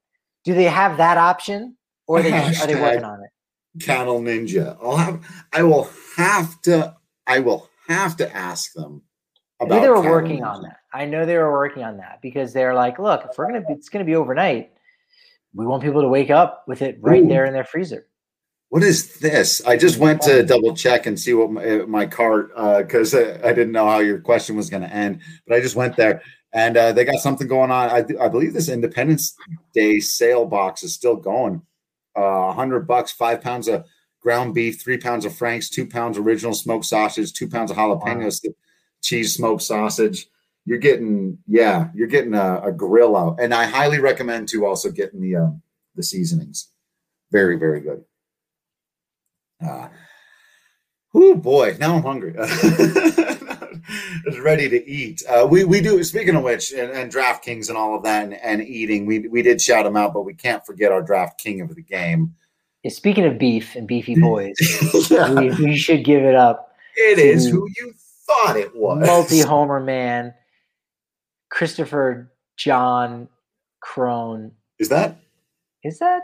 Do they have that option, or are they, are they working on it? Cattle Ninja. I'll have. I will have to. I will have to ask them. I knew they were working Ninja. on that. I know they were working on that because they're like, look, if we're gonna be, it's gonna be overnight. We want people to wake up with it right Ooh. there in their freezer. What is this? I just went to double check and see what my, my cart because uh, I didn't know how your question was going to end, but I just went there and uh, they got something going on. I, I believe this Independence Day sale box is still going. Uh, A hundred bucks, five pounds of ground beef, three pounds of Frank's, two pounds original smoked sausage, two pounds of jalapenos, cheese smoked sausage. You're getting, yeah, you're getting a, a grill out, and I highly recommend to also getting the uh, the seasonings. Very, very good. Uh, oh boy, now I'm hungry. Just ready to eat. Uh, we we do. Speaking of which, and, and DraftKings and all of that, and, and eating, we we did shout them out, but we can't forget our draft king of the game. Yeah, speaking of beef and beefy boys, Yeah, we, we should give it up. it is who you thought it was. Multi homer man, Christopher John Cron. Is that? Is that?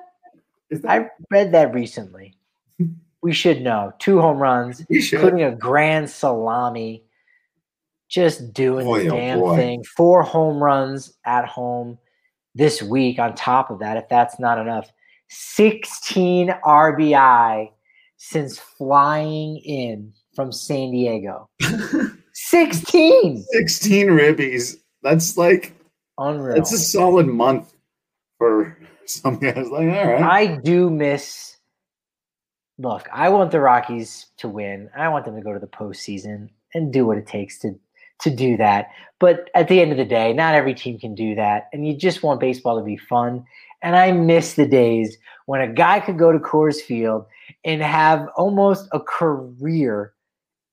Is that? I read that recently. we should know. Two home runs, including a grand salami. Just doing boy, the oh damn oh thing. Four home runs at home this week. On top of that, if that's not enough, 16 RBI since flying in from San Diego. 16. 16 ribbies. That's like unreal. It's a solid month for some guys. Like, all right. I do miss. Look, I want the Rockies to win. I want them to go to the postseason and do what it takes to to do that. But at the end of the day, not every team can do that, and you just want baseball to be fun. And I miss the days when a guy could go to Coors Field and have almost a career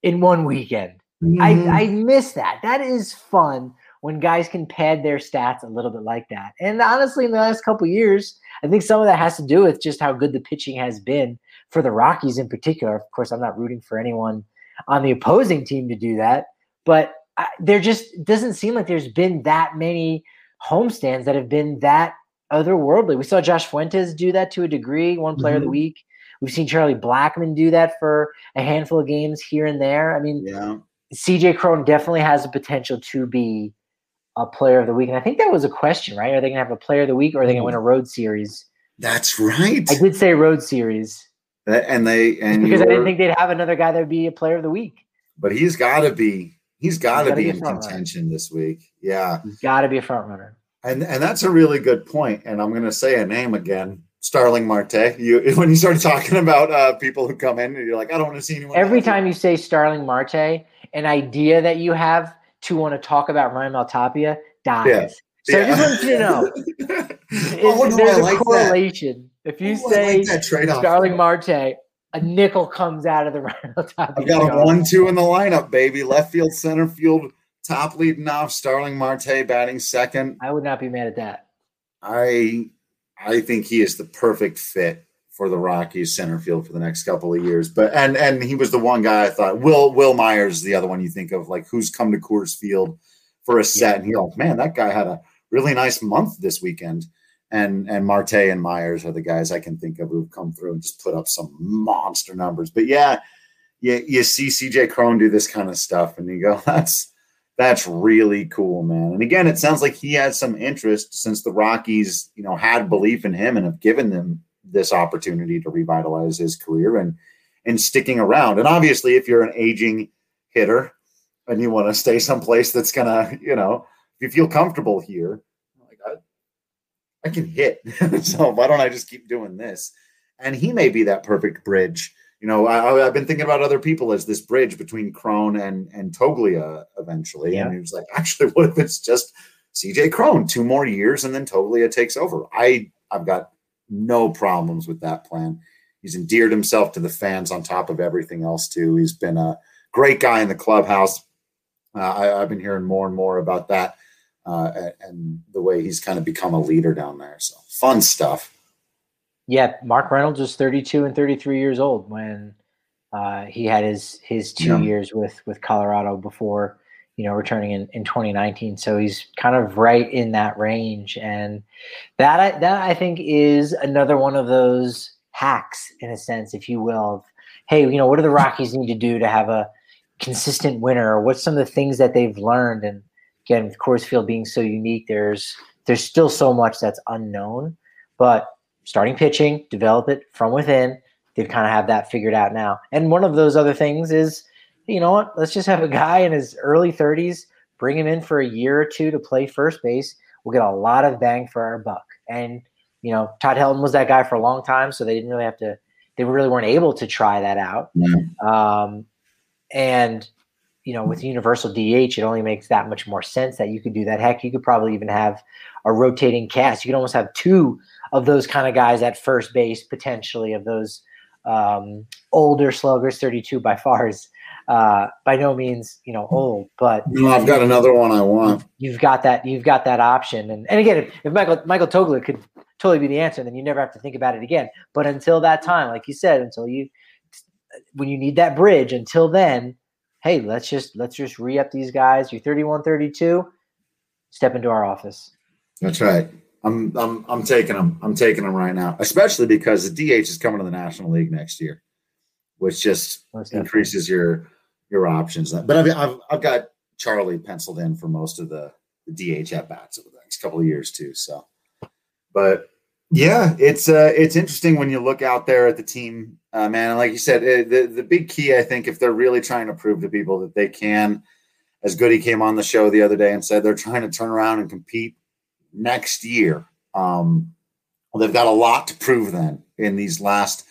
in one weekend. Mm-hmm. I, I miss that. That is fun when guys can pad their stats a little bit like that. And honestly, in the last couple years, I think some of that has to do with just how good the pitching has been for the Rockies in particular. Of course, I'm not rooting for anyone on the opposing team to do that, but I, there just doesn't seem like there's been that many homestands that have been that otherworldly. We saw Josh Fuentes do that to a degree, one player mm-hmm. of the mm-hmm. week. We've seen Charlie Blackmon do that for a handful of games here and there. I mean, yeah. CJ Cron definitely has the potential to be a player of the week. And I think that was a question, right? Are they going to have a player of the week or are they going to win a road series? That's right. I did say road series. And they and because I didn't think they'd have another guy that would be a player of the week. But he's got to be. He's got to be, be in contention runner. this week. Yeah, he's got to be a front runner. And and that's a really good point. And I'm going to say a name again. Starling Marte. You when you started talking about uh, people who come in, and you're like, I don't want to see anyone. Every time you say Starling Marte, an idea that you have to want to talk about Raimel Tapia dies. Yeah. So yeah. I just want you to know oh, there's a like correlation. That. If you say like Starling Marte, a nickel comes out of the Raimel Tapia. I've got a one-two in the lineup, baby. Left field, center field, top leading off. Starling Marte batting second. I would not be mad at that. I I think he is the perfect fit for the Rockies center field for the next couple of years. But and and he was the one guy I thought Will Wil Myers is the other one you think of like who's come to Coors Field for a set yeah. and you're like man that guy had a really nice month this weekend. And and Marte and Myers are the guys I can think of who've come through and just put up some monster numbers. But yeah, you, you see CJ Cron do this kind of stuff and you go, that's that's really cool, man. And again, it sounds like he has some interest since the Rockies, you know, had belief in him and have given them this opportunity to revitalize his career and and sticking around. And obviously, if you're an aging hitter and you want to stay someplace that's gonna, you know, if you feel comfortable here, like I, I can hit. so why don't I just keep doing this? And he may be that perfect bridge. You know, I, have been thinking about other people as this bridge between Cron and and Toglia eventually. Yeah. And he was like, actually, what if it's just CJ Cron, two more years, and then Toglia takes over? I I've got no problems with that plan. He's endeared himself to the fans on top of everything else too. He's been a great guy in the clubhouse. Uh, I, have been hearing more and more about that uh, and, and the way he's kind of become a leader down there. So fun stuff. Yeah, Mark Reynolds was 32 and 33 years old when uh, he had his his two yeah. years with with Colorado before you know, returning in, in 2019. So he's kind of right in that range. And that, that I think is another one of those hacks in a sense, if you will, of, hey, you know, what do the Rockies need to do to have a consistent winner? Or what's some of the things that they've learned? And again, with Coors Field being so unique, there's, there's still so much that's unknown, but starting pitching, develop it from within. They kind of have that figured out now. And one of those other things is you know what? Let's just have a guy in his early 30s, bring him in for a year or two to play first base. We'll get a lot of bang for our buck. And, you know, Todd Helton was that guy for a long time, so they didn't really have to, they really weren't able to try that out. Mm-hmm. Um, and, you know, with universal DH, it only makes that much more sense that you could do that. Heck, you could probably even have a rotating cast. You could almost have two of those kind of guys at first base, potentially, of those um, older sluggers. 32 by far is uh, by no means you know old, but no, I've got another one I want. You've got that. You've got that option, and and again, if, if Michael Michael Toglia could totally be the answer, then you never have to think about it again. But until that time, like you said, until you when you need that bridge, until then, hey, let's just let's just re up these guys. You're 31, 32. Step into our office. That's right. I'm I'm I'm taking them. I'm taking them right now, especially because the DH is coming to the National League next year. which just increases your your options. But I've, I've I've got Charlie penciled in for most of the, the DH at bats over the next couple of years too. So, but yeah, it's uh, it's interesting when you look out there at the team, uh, man. And like you said, it, uh, the the big key, I think, if they're really trying to prove to people that they can, as Goody came on the show the other day and said they're trying to turn around and compete next year. Um, well, they've got a lot to prove then in these last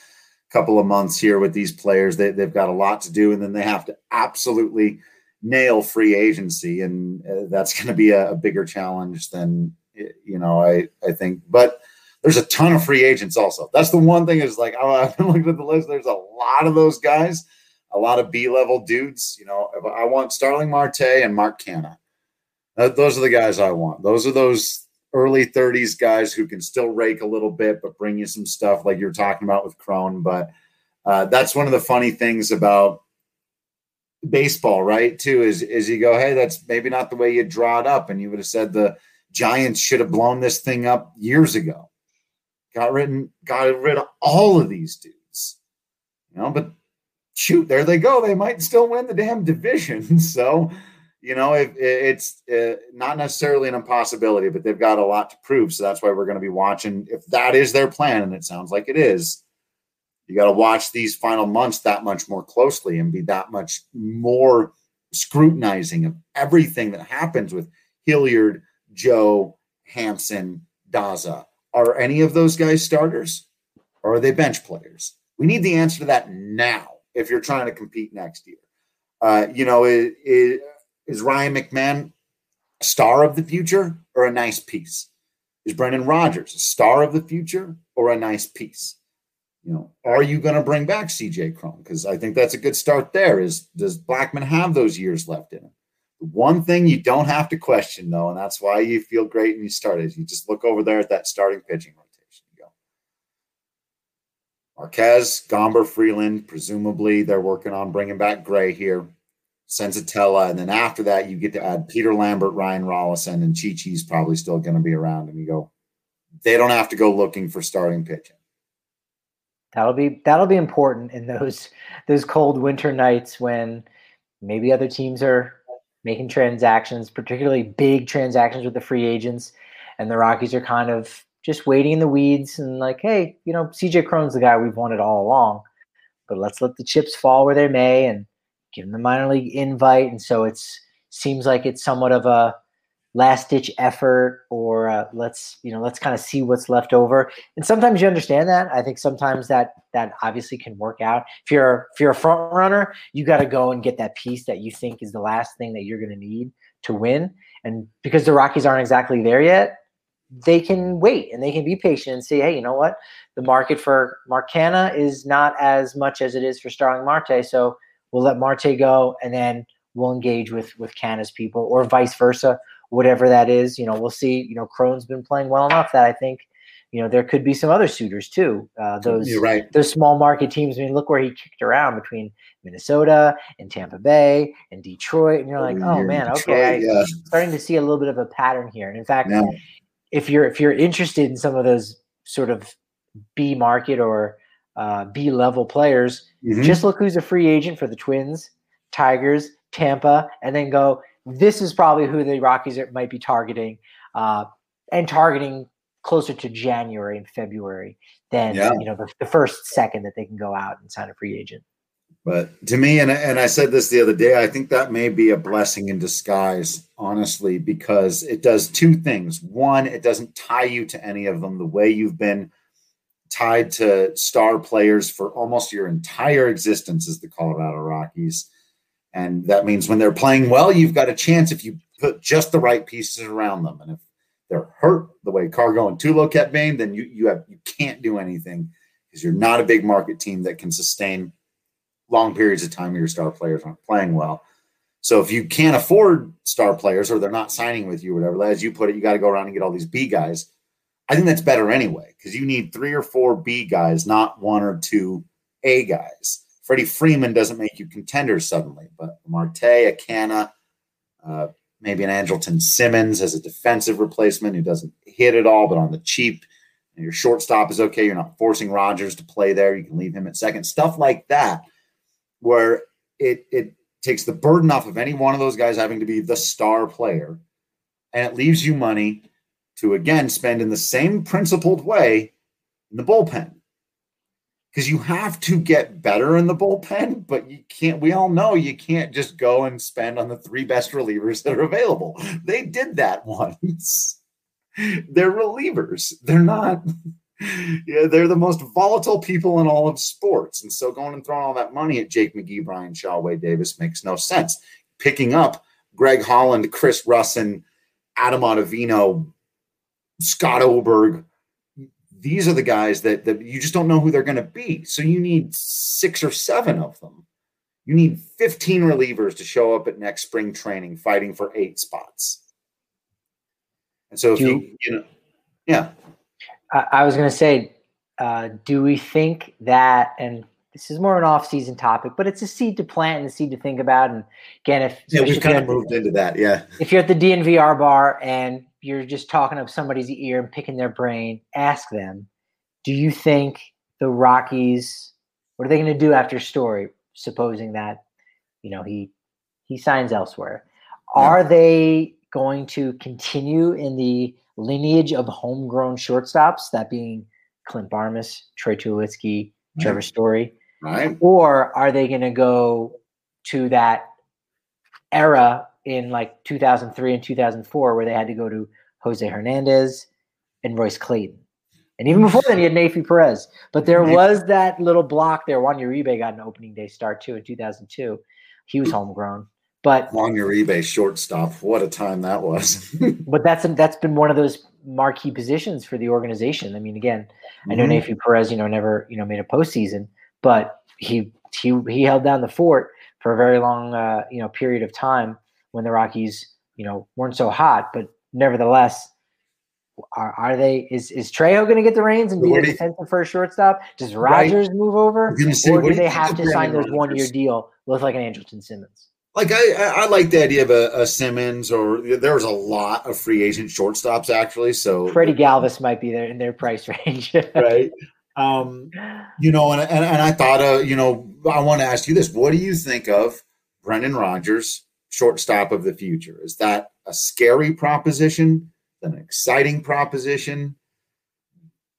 couple of months here with these players. They, they've got a lot to do, and then they have to absolutely nail free agency, and uh, that's going to be a, a, bigger challenge than you know. I I think, but there's a ton of free agents also. That's the one thing is like I've been looking at the list. There's a lot of those guys, a lot of B level dudes. You know, I want Starling Marte and Mark Canha. Those are the guys I want. Those are those early 30s guys who can still rake a little bit, but bring you some stuff like you're talking about with Cron. But uh, that's one of the funny things about baseball, right? Too is is you go, hey, that's maybe not the way you draw it up, and you would have said the Giants should have blown this thing up years ago. Got rid got rid of all of these dudes, you know. But shoot, there they go. They might still win the damn division. So you know, it, it's uh, not necessarily an impossibility, but they've got a lot to prove. So that's why we're going to be watching. If that is their plan, and it sounds like it is, you got to watch these final months that much more closely and be that much more scrutinizing of everything that happens with Hilliard, Joe, Hampson, Daza. Are any of those guys starters or are they bench players? We need the answer to that now if you're trying to compete next year. Uh, you know, it, it, is Ryan McMahon a star of the future or a nice piece? Is Brendan Rodgers a star of the future or a nice piece? You know, are you going to bring back CJ Cron? Because I think that's a good start there. Is does Blackmon have those years left in him? One thing you don't have to question, though, and that's why you feel great and you start, is you just look over there at that starting pitching rotation. You go, Marquez, Gomber, Freeland. Presumably, they're working on bringing back Gray here. Senzatela, and then after that you get to add Peter Lambert, Ryan Rollison, and Chi Chi's probably still going to be around. And you go, they don't have to go looking for starting pitching. That'll be that'll be important in those those cold winter nights when maybe other teams are making transactions, particularly big transactions with the free agents, and the Rockies are kind of just waiting in the weeds and like, hey, you know, CJ Cron's the guy we've wanted all along, but let's let the chips fall where they may and give him the minor league invite, and so it's seems like it's somewhat of a last ditch effort or uh, let's you know let's kind of see what's left over. And sometimes you understand that. I think sometimes that that obviously can work out. If you're if you're a front runner you got to go and get that piece that you think is the last thing that you're going to need to win. And because the rockies aren't exactly there yet they can wait and they can be patient and say hey you know what? The market for Mark Canha is not as much as it is for starling marte so we'll let Marte go, and then we'll engage with with Canha's people, or vice versa, whatever that is. You know, we'll see. You know, Cron's been playing well enough that I think, you know, there could be some other suitors too. Uh, those You're right. those small market teams. I mean, look where he kicked around between Minnesota and Tampa Bay and Detroit, and you're like, oh, man, Detroit, okay, yeah. Starting to see a little bit of a pattern here. And in fact, yeah. if you're if you're interested in some of those sort of B market or uh, B level players. Mm-hmm. Just look who's a free agent for the Twins, Tigers, Tampa, and then go. This is probably who the Rockies are, might be targeting, uh, and targeting closer to January and February than yeah. you know the, the, first second that they can go out and sign a free agent. But to me, and and I said this the other day, I think that may be a blessing in disguise, honestly, because it does two things. One, it doesn't tie you to any of them the way you've been tied to star players for almost your entire existence as the Colorado Rockies. And that means when they're playing well, you've got a chance if you put just the right pieces around them. And if they're hurt the way Cargo and Tulo kept being, then you you have you can't do anything because you're not a big market team that can sustain long periods of time your star players aren't playing well. So if you can't afford star players or they're not signing with you, whatever, as you put it, you got to go around and get all these B guys. I think that's better anyway because you need three or four B guys, not one or two A guys. Freddie Freeman doesn't make you contenders suddenly, but Marte, a Canha, uh, maybe an Andrelton Simmons as a defensive replacement who doesn't hit at all, but on the cheap. And your shortstop is okay. You're not forcing Rodgers to play there. You can leave him at second. Stuff like that. where it it takes the burden off of any one of those guys having to be the star player, and it leaves you money to again spend in the same principled way in the bullpen. Because you have to get better in the bullpen, but you can't. We all know you can't just go and spend on the three best relievers that are available. They did that once. They're relievers. They're not yeah, they're the most volatile people in all of sports. And so going and throwing all that money at Jake McGee, Bryan Shaw, Wade Davis makes no sense. Picking up Greg Holland, Chris Rusin, Adam Ottavino, Scott Oberg, these are the guys that, that you just don't know who they're going to be. So you need six or seven of them. You need 15 relievers to show up at next spring training fighting for eight spots. And so if you, you know, yeah. I, I was going to say, uh, do we think that, and this is more an off-season topic, but it's a seed to plant and a seed to think about. And again, if yeah, we've kind of moved into that, yeah. If you're at the DNVR bar and you're just talking up somebody's ear and picking their brain, ask them, do you think the Rockies? What are they going to do after Story? Supposing that you know he he signs elsewhere, are they going to continue in the lineage of homegrown shortstops, that being Clint Barmes, Troy Tulowitzki. Trevor Story? Right. Or are they going to go to that era in like 2003 and 2004 where they had to go to Jose Hernandez and Royce Clayton? And even before then, he had Neifi Perez. But there was that little block there. Juan Uribe got an opening day start too in 2002. He was homegrown. But Juan Uribe shortstop, what a time that was. but that's that's been one of those marquee positions for the organization. I mean, again. I know mm-hmm. Neifi Perez, you know, never you know made a postseason, but he he he held down the fort for a very long uh, you know period of time when the Rockies you know weren't so hot. But nevertheless, are, are they is is Trejo going to get the reins and be a defensive first shortstop? Does Rodgers right. move over, say, or do they have to sign those one year deal with like an Andrelton Simmons? Like I, I like the idea of a, a, Simmons, or there's a lot of free agent shortstops actually. So Freddy Galvis might be there in their price range, right? Um, you know, and, and and I thought, uh, you know, I want to ask you this: What do you think of Brendan Rodgers, shortstop of the future? Is that a scary proposition? An exciting proposition?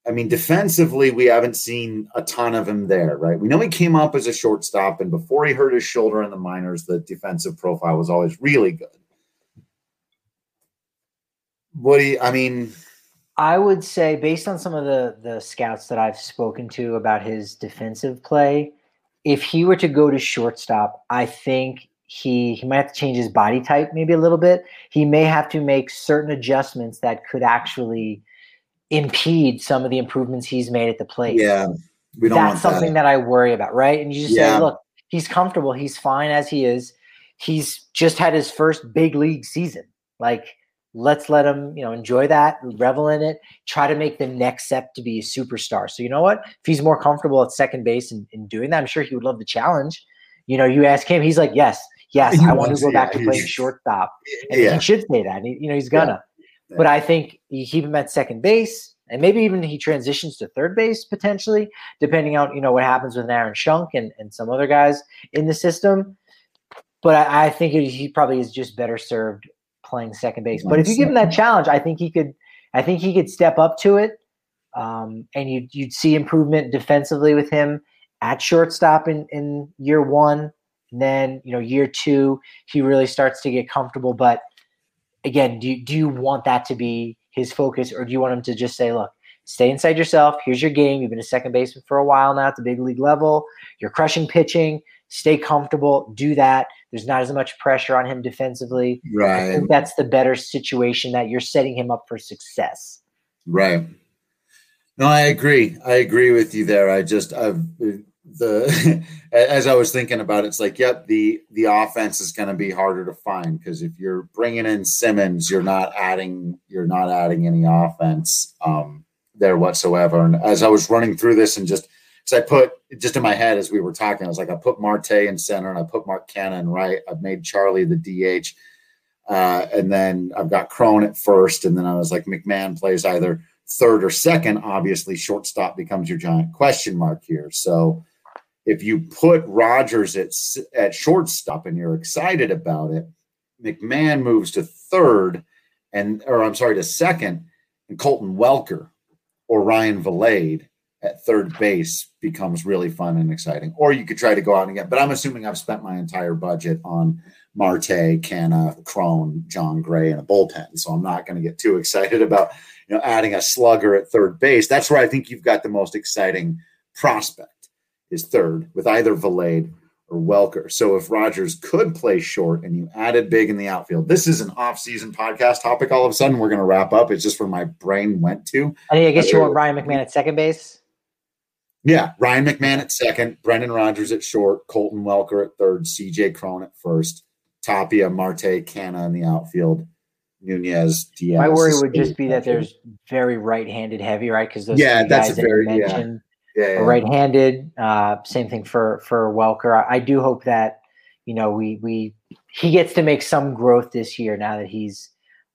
I mean, defensively, we haven't seen a ton of him there, right? We know he came up as a shortstop, and before he hurt his shoulder in the minors, the defensive profile was always really good. What do you, I mean? I would say, based on some of the the scouts that I've spoken to about his defensive play, if he were to go to shortstop, I think he he might have to change his body type maybe a little bit. He may have to make certain adjustments that could actually impede some of the improvements he's made at the plate. Yeah. We don't That's something that. that. I worry about, right? And you just yeah. say, look, he's comfortable, he's fine as he is. He's just had his first big league season. Like, let's let him, you know, enjoy that, revel in it, try to make the next step to be a superstar. So you know what? If he's more comfortable at second base and, and doing that, I'm sure he would love the challenge. You know, you ask him, he's like, Yes, yes, he I want to go back to playing shortstop. And yeah. he should say that. He, you know, he's gonna. But I think you keep him at second base, and maybe even he transitions to third base potentially, depending on you know what happens with Aaron Schunk and, and some other guys in the system. But I, I think he probably is just better served playing second base. But if you give him that challenge, I think he could. I think he could step up to it, um, and you'd you'd see improvement defensively with him at shortstop in in year one. And then you know year two, he really starts to get comfortable. But again, do you, do you want that to be his focus, or do you want him to just say, look, stay inside yourself. Here's your game. You've been a second baseman for a while now at the big league level. You're crushing pitching. Stay comfortable. Do that. There's not as much pressure on him defensively. Right. I think that's the better situation that you're setting him up for success. Right. No, I agree. I agree with you there. I just I've the as I was thinking about it, it's like, yep, the the offense is going to be harder to find because if you're bringing in Simmons, you're not adding you're not adding any offense um, there whatsoever. And as I was running through this, and just because I put just in my head as we were talking, I was like, I put Marte in center and I put Mark Canha right. I've made Charlie the DH, uh, and then I've got Cron at first, and then I was like, McMahon plays either third or second. Obviously, shortstop becomes your giant question mark here. So If you put Rodgers at at shortstop and you're excited about it, McMahon moves to third, and or I'm sorry to second, and Colton Welker or Ryan Vilade at third base becomes really fun and exciting. Or you could try to go out and get, but I'm assuming I've spent my entire budget on Marte, Canha, Cron, Jon Gray, and a bullpen. So I'm not going to get too excited about you know adding a slugger at third base. That's where I think you've got the most exciting prospect is third with either Vilade or Welker. So if Rodgers could play short and you added big in the outfield, this is an off-season podcast topic. All of a sudden, we're going to wrap up. It's just where my brain went to. I guess you want Ryan McMahon at second base. Yeah, Ryan McMahon at second, Brendan Rodgers at short, Colton Welker at third, CJ Cron at first, Tapia, Marte, Canha in the outfield, Nunez, Diaz. My worry would just be that there's very right-handed heavy, right? Because those yeah, that's a very mentioned yeah, yeah, right-handed. Uh, same thing for for Welker. I, I do hope that you know we we he gets to make some growth this year now that he's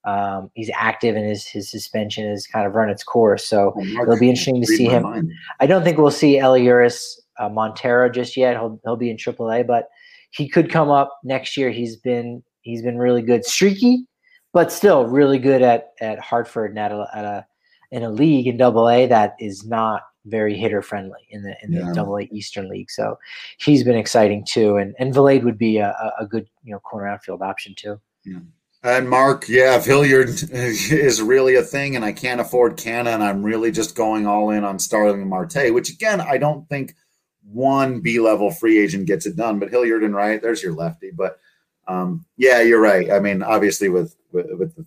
um, he's active and his his suspension has kind of run its course. So Oh, it'll be interesting to see him. I don't think we'll see Elehuris uh, Montero just yet. He'll he'll be in AAA, but he could come up next year. He's been he's been really good, streaky, but still really good at at Hartford and at a, at a in a league in Double A that is not very hitter friendly in the in the Yeah. Double A Eastern League. So he's been exciting too, and and Vilade would be a, a- good you know corner outfield option too. And Mark, yeah, if Hilliard is really a thing and I can't afford Canha and I'm really just going all in on Starling Marte, which again, I don't think one B level free agent gets it done, but Hilliard and Wright, there's your lefty. But um, yeah, you're right. I mean, obviously with, with, with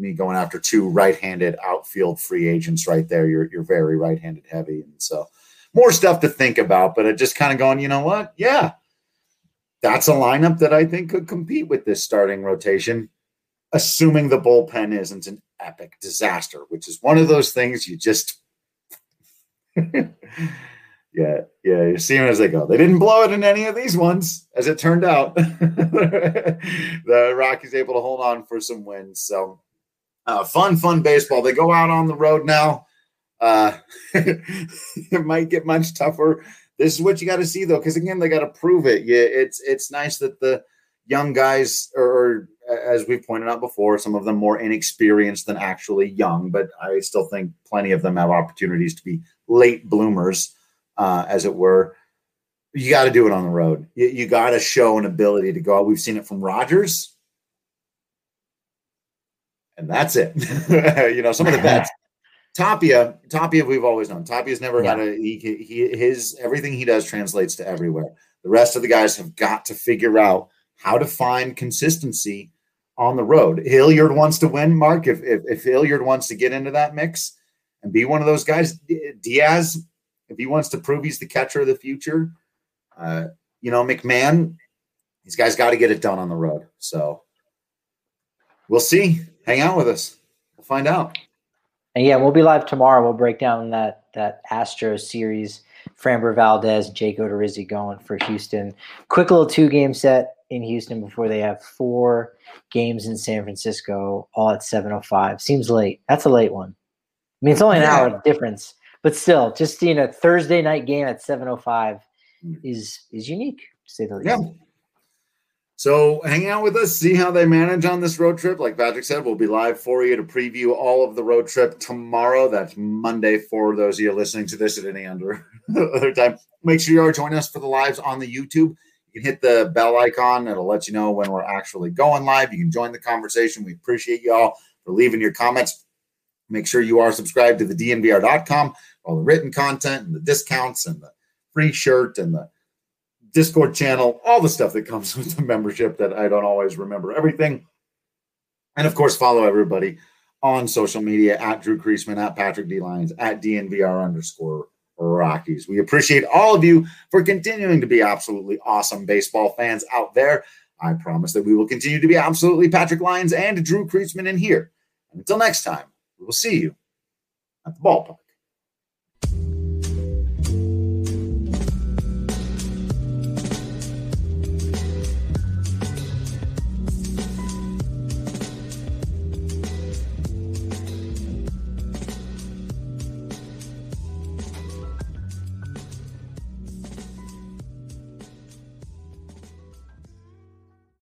me going after two right-handed outfield free agents right there, you're, you're very right-handed heavy. And so more stuff to think about, but it just kind of going, you know what? Yeah, that's a lineup that I think could compete with this starting rotation assuming the bullpen isn't an epic disaster, which is one of those things you just yeah, yeah, you see them as they go. They didn't blow it in any of these ones, as it turned out. the Rockies able to hold on for some wins. So uh, fun, fun baseball. They go out on the road now. Uh, it might get much tougher. This is what you got to see, though, because again, they got to prove it. Yeah, it's it's nice that the young guys, or, as we've pointed out before, some of them more inexperienced than actually young, but I still think plenty of them have opportunities to be late bloomers, uh, as it were. You got to do it on the road. You, you got to show an ability to go out. We've seen it from Rodgers, and that's it. you know, some of the bets. Tapia, Tapia, we've always known. Tapia's never had a he, he his everything he does translates to everywhere. The rest of the guys have got to figure out how to find consistency on the road. Hilliard wants to win, Mark. If if, if Hilliard wants to get into that mix and be one of those guys, Diaz, if he wants to prove he's the catcher of the future, uh, you know, McMahon, these guys got to get it done on the road. So we'll see. Hang out with us. We'll find out. And yeah, we'll be live tomorrow. We'll break down that that Astros series. Framber Valdez, Jake Odorizzi going for Houston. Quick little two game set in Houston before they have four games in San Francisco, all at 7:05. Seems late. That's a late one. I mean, it's only an Yeah. hour difference, but still, just seeing a Thursday night game at 7:05 hmm. is is unique, to say the least. Yeah. So hang out with us, see how they manage on this road trip. Like Patrick said, we'll be live for you to preview all of the road trip tomorrow. That's Monday for those of you listening to this at any under other time. Make sure you are joining us for the lives on the YouTube. You can hit the bell icon. It'll let you know when we're actually going live. You can join the conversation. We appreciate you all for leaving your comments. Make sure you are subscribed to the DNVR.com, all the written content and the discounts and the free shirt and the Discord channel, all the stuff that comes with the membership that I don't always remember everything. And of course, follow everybody on social media at Drew Creasman, at Patrick D. Lyons, at DNVR underscore Rockies. We appreciate all of you for continuing to be absolutely awesome baseball fans out there. I promise that we will continue to be absolutely Patrick Lyons and Drew Creasman in here. Until next time, we will see you at the ballpark.